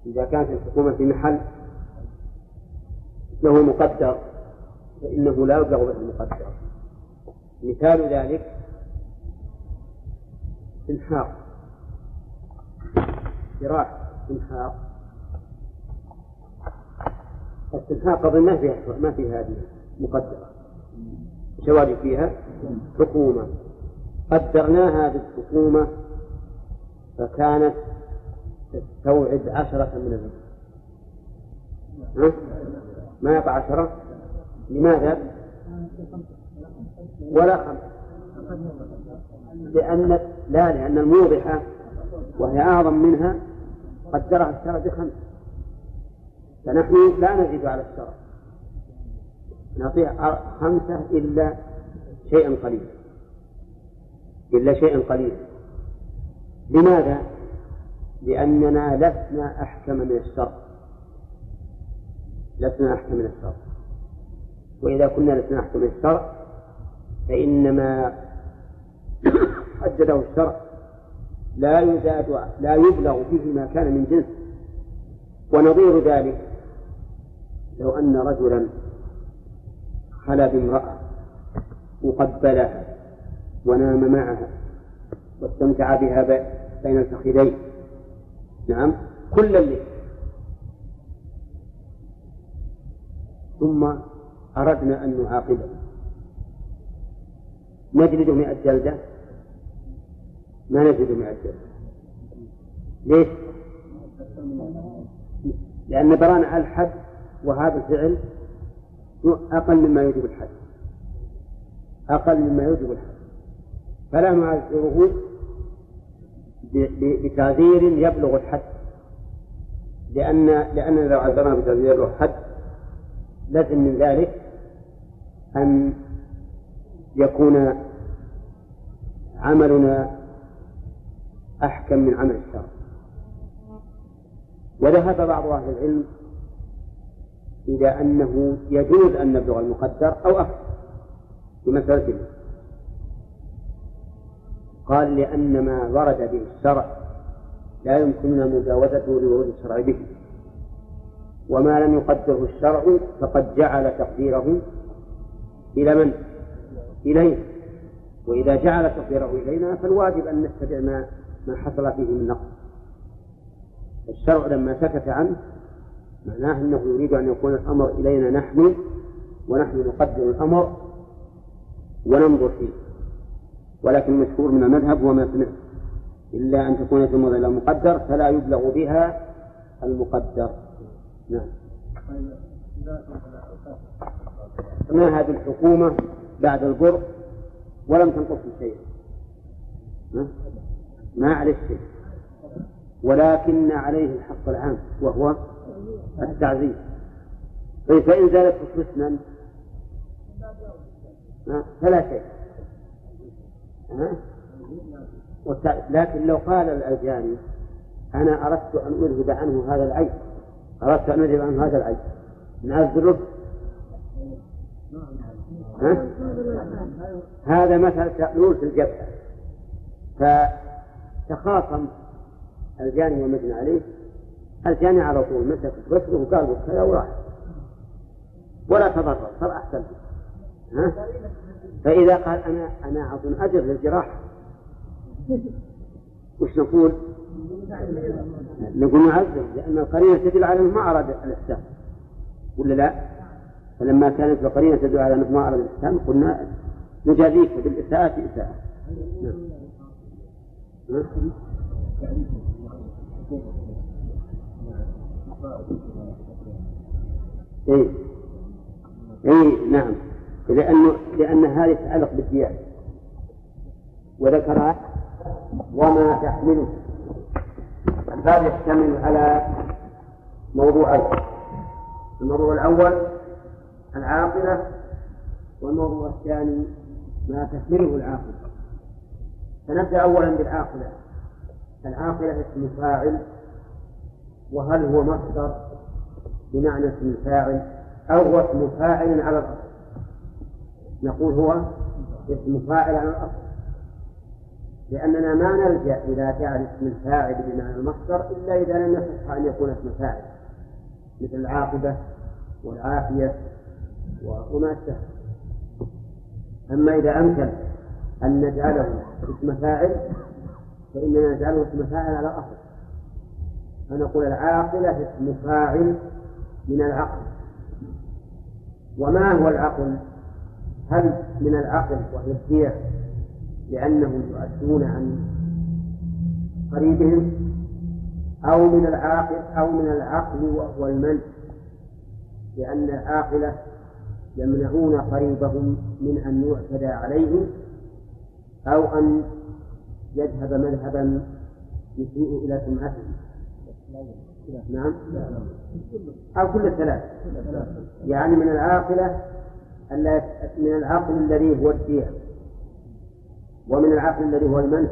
إذا كانت الحكومة في محل له مقدر فإنه لا يبلغ به المقدر. مثال ذلك انحاق جراح انحاق استنحاق قبل ما فيها ما فيها هذه مقدرة. شواجب فيها حكومة. قدرناها بالحكومة فكانت تستوعب عشرة من الربا ما يقع عشرة لماذا؟ ولا خمسة لأن لا لأن الموضحة وهي أعظم منها قدرها الشرع بخمسة فنحن لا نزيد على الشرع نعطيه خمسة إلا شيئا قليلا إلا شيئا قليلا لماذا؟ لأننا لسنا أحكم من الشرع لسنا أحكم من الشرع وإذا كنا لسنا أحكم من الشرع فإن ما حدده الشرع. لا يزاد لا يبلغ فيه ما كان من جنس. ونظير ذلك لو أن رجلا خلا بامرأة وقبلها ونام معها واستمتع بها بين الفخذين. نعم كل الليل ثم أردنا أن نعاقبه. نجلده مئة جلدة؟ ما نجلده مئة جلدة. ليش؟ لأن برانا على الحد وهذا الفعل أقل مما يوجب الحد. أقل مما يوجب الحد. فلا نعذره بتعذير يبلغ الحد. لأن لأننا لو عذرنا بتعذير الحد لازم من ذلك أن يكون عملنا أحكم من عمل الشرع. وذهب بعض أهل العلم إلى أنه يجوز أن نبلغ المقدر أو أكثر في مسألة قال لأن ما ورد به الشرع لا يمكننا مجاوزته لورود الشرع به. وما لم يقدره الشرع فقد جعل تقديره إلى من؟ إليه وإذا جعل تقديره إلينا فالواجب أن نتبع ما ما حصل فيه من نقص. الشرع لما سكت عنه معناه أنه يريد أن يكون الأمر إلينا نحن ونحن نقدر الأمر وننظر فيه. ولكن المشهور من المذهب هو ما سمعت. إلا أن تكون تمر إلى المقدر فلا يبلغ بها المقدر. نعم. ما هذه الحكومة بعد القرب ولم تنقص شيء ما عليه شيء. ولكن عليه الحق العام وهو التعزيز. طيب فإن زالت حسنا فلا شيء. لكن لو قال الألجاني أنا أردت أن أذهب عنه هذا العيب. أردت أن أذهب عنه هذا العيب. نعذره ها؟ هذا مثل تألول في الجبهة. فتخاصم الجاني والمجني عليه. الجاني على طول مسك غسله وقال كذا وراح. ولا تضرر صار أحسن. ها؟ فإذا قال أنا أنا أظن أجر للجراح وش نقول؟ نقول نعذر لأن القرينة تدل على أنه ما أراد الإحسان. ولا لا؟ فلما كانت القرينة تدل على أنه ما أراد الإحسان قلنا نجازيك بالإساءة إساءة. نعم. إيه. إيه نعم. لأنه لأن هذه تتعلق بالديانة وذكر وما تحمله. الباب يشتمل على موضوعين الموضوع الأول العاقلة والموضوع الثاني ما تحمله العاقلة فنبدأ أولا بالعاقلة العاقلة اسم فاعل وهل هو مصدر؟ بمعنى اسم الفاعل أو هو اسم فاعل على الأصل. نقول هو اسم فاعل على الأصل. لأننا ما نلجأ إلى جعل اسم الفاعل بمعنى المصدر إلا إذا لم يصح أن يكون اسم فاعل مثل العاقبة والعافية وما أشبه. أما إذا أمكن أن نجعله اسم فاعل فإننا نجعله اسم فاعل على الأصل. فنقول العاقلة اسم فاعل من العقل. وما هو العقل؟ هل من العقل وهي الدية لأنهم يؤدون عن قريبهم أو من العاقل أو من العقل وهو المنع لأن العاقلة يمنعون قريبهم من أن يعتدى عليهم أو أن يذهب مذهبا يسيء إلى سمعته نعم. أو كل الثلاث. يعني من العاقلة من العقل الذي هو الدية ومن العقل الذي هو المنع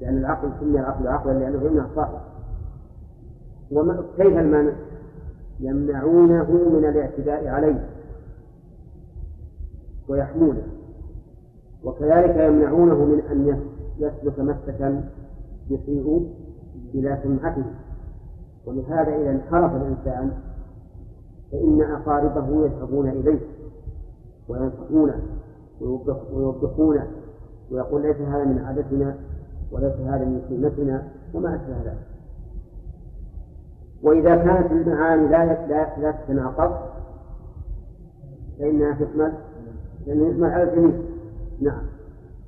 لأن العقل سمي العقل عقلا لأنه يمنع صاحبه وكيف المنع؟ يمنعونه من الاعتداء عليه ويحمونه. وكذلك يمنعونه من أن يسلك مسلكا يسيء إلى سمعته. ولهذا إذا انحرف الإنسان فإن أقاربه يذهبون إليه وينصحونه ويوبخونه ويقول ليس هذا من عادتنا وليس هذا من سنتنا وما أشبه ذلك. وإذا كانت المعاني لا لا لا تتناقض فإنها تشمل لأنه يشمل على الجميع. نعم.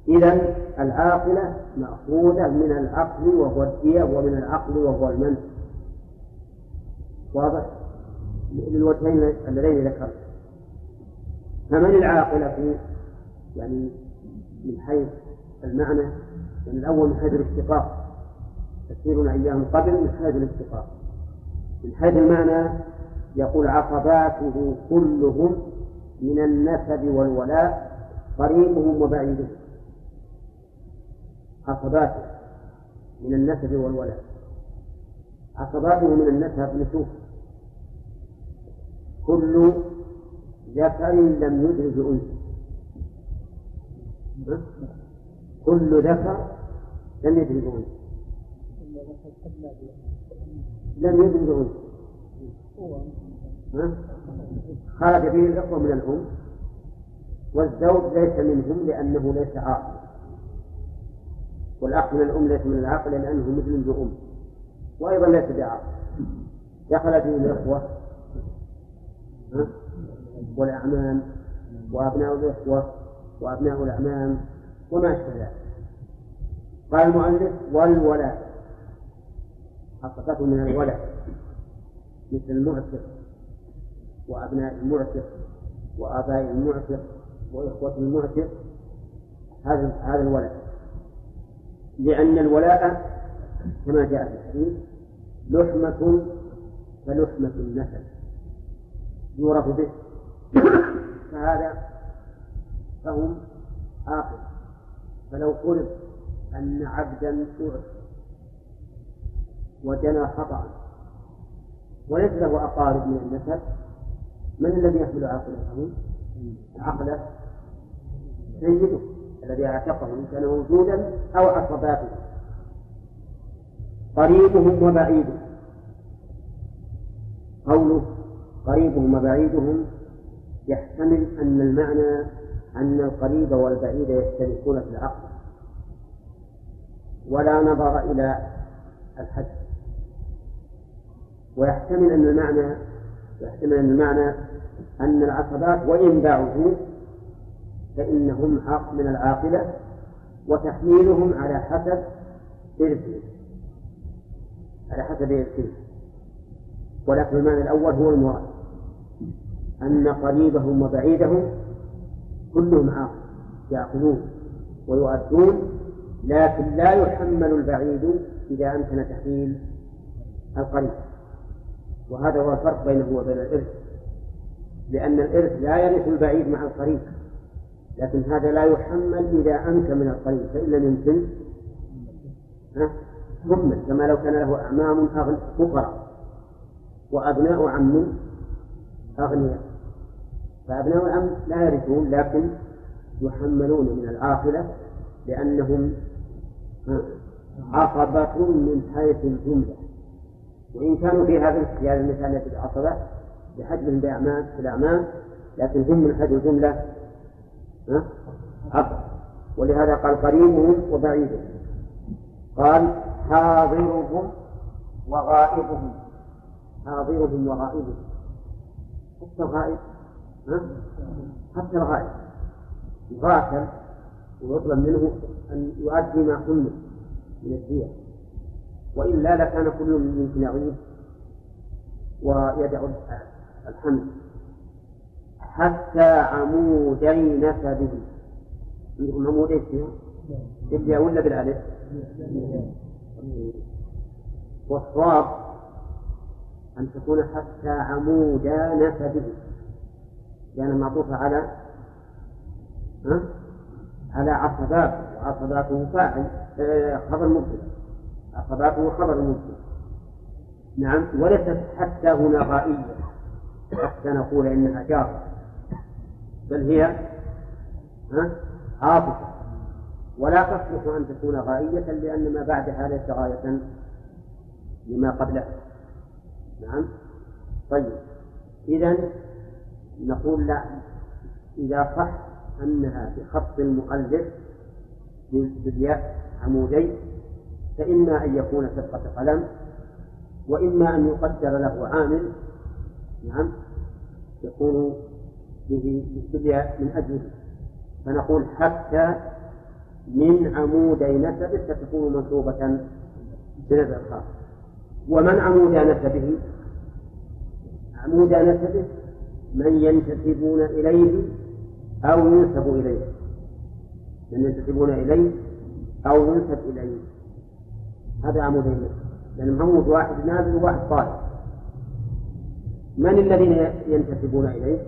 إذا العاقلة مأخوذة من العقل وهو الدية ومن العقل وهو المنع. واضح؟ للوجهين اللذين ذكرت. فمن العاقلة في يعني من حيث المعنى يعني الأول من حيث الاشتقاق. تفسيرنا أيام قبل من حيث الاشتقاق. من حيث المعنى يقول عقباته كلهم من النسب والولاء قريبهم وبعيدهم. عقباته من النسب والولاء. عقباته من النسب نشوف كل ذكر لم يدرج أنثى. كل ذكر لم يدرج أنثى لم يدرج أنثى خرج به الإخوة من الأم. والزوج ليس منهم لأنه ليس عاقل. والأخ من الأم ليس من العاقل لأنه مثل ذو أم. وأيضا ليس بعاقل. دخل فيه الإخوة؟ والأعمام. وأبناء الإخوة. وأبناء الأعمام وما أشبه ذلك. قال المؤلف والولاء. حققته من الولاء مثل المعتق وأبناء المعتق وآباء المعتق وإخوة المعتق هذا هذا الولاء. لأن الولاء كما جاء في الحديث لحمة كلحمة النسل يورث به. فهذا فهم عاقل فلو فرض أن عبدا أعتق وجنى خطأ وليس له أقارب من النسب من الذي يحمل عاقلته؟ عقله سيده الذي أعتقه إن كان موجودا أو عصباته قريبهم وبعيدهم قوله قريبهم وبعيدهم يحتمل أن المعنى أن القريب والبعيد يشتركون في العقل ولا نظر إلى الحد. ويحتمل أن المعنى يحتمل أن المعنى أن العصبات وإن بعدوا فإنهم حق من العاقلة وتحميلهم على حسب إرثهم. على حسب إرثهم. ولكن المعنى الأول هو المراد. أن قريبهم وبعيدهم كلهم عاقل يعقلون ويؤدون لكن لا يحمل البعيد إذا أمكن تحميل القريب. وهذا هو الفرق بينه وبين الإرث لأن الإرث لا يرث البعيد مع القريب لكن هذا لا يحمل إذا أمكن من القريب فإن لم يمكن حمل كما لو كان له أعمام فقراء وأبناء عم أغنياء. فأبناء العم لا يرثون لكن يحملون من العاقلة لأنهم عصبة من حيث الجملة. وإن كانوا في هذا في هذا المثال الذي العصبة بحجم بأعمام في الأعمام لكن هم من حيث الجملة عقل ولهذا قال قريبهم وبعيدهم. قال حاضرهم وغائبهم. حاضرهم وغائبهم. حتى الغائب؟ حتى الغائب. يغاسل ويطلب منه أن يؤدي ما حمل من الدية. وإلا لكان كل يمكن يغيب ويدع الحمل. حتى عمودي نسبه عندكم عمودي فيها؟ بالياء ولا بالألف؟ والصواب أن تكون حتى عمودا نسبه لأن معطوفة على ها؟ على عصبات وعصباته فاعل آه، خبر مبتدأ. عصباته خبر مبتدأ. نعم وليست حتى هنا غائية. حتى نقول إنها جارة. بل هي ها؟ عاطفة ولا تصلح أن تكون غائية لأن ما بعدها ليس غاية لما قبلها. نعم؟ طيب. إذا نقول لا إذا صح أنها بخط المؤلف بالياء عمودي فإما أن يكون سبقة قلم وإما أن يقدر له عامل نعم يكون به من أجله. فنقول حتى من عمودي نسبه ستكون منصوبة بنزع الخاص ومن عمود نسبه؟ عمود نسبه من ينتسبون إليه أو ينسب إليه. من ينتسبون إليه أو ينسب إليه. هذا عمود النسب لأن عمود واحد نازل وواحد طالب من الذين ينتسبون إليه؟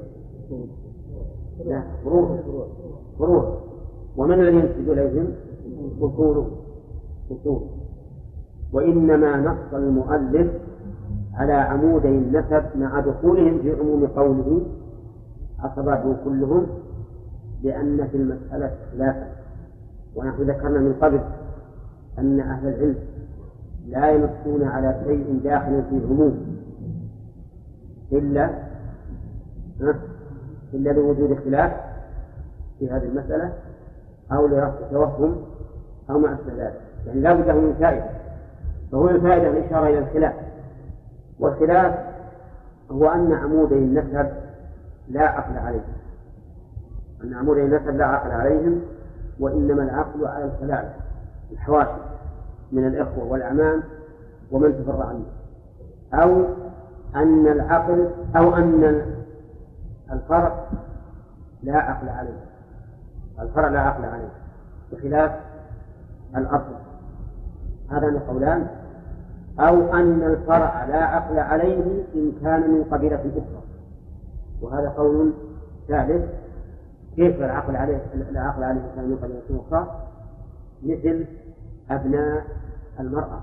لا فروع. فروع. ومن الذي ينسب إليهم؟ أصول أصول وإنما نص المؤلف على عمودي النسب مع دخولهم في عموم قوله عصباته كلهم لأن في المسألة خلافا. ونحن ذكرنا من قبل أن أهل العلم لا ينصون على شيء داخل في عموم. إلا إلا لوجود خلاف في هذه المسألة أو لرفع توهم أو مع ذلك. يعني لا بد من فائدة فهو الفائدة الإشارة إلى الخلاف. والخلاف هو أن عمودي النسب لا عقل عليهم. أن عمودي النسب لا عقل عليهم وإنما العقل على الكلام الحواشي من الإخوة والأعمام ومن تفرع عنه. أو أن العقل أو أن الفرع لا عقل عليه الفرع لا عقل عليه بخلاف الأصل. هذان قولان. أو أن الفرع لا عقل عليه إن كان من قبيلة أخرى. وهذا قول ثالث كيف العقل عليه لا عقل عليه إن كان من قبيلة أخرى؟ مثل أبناء المرأة.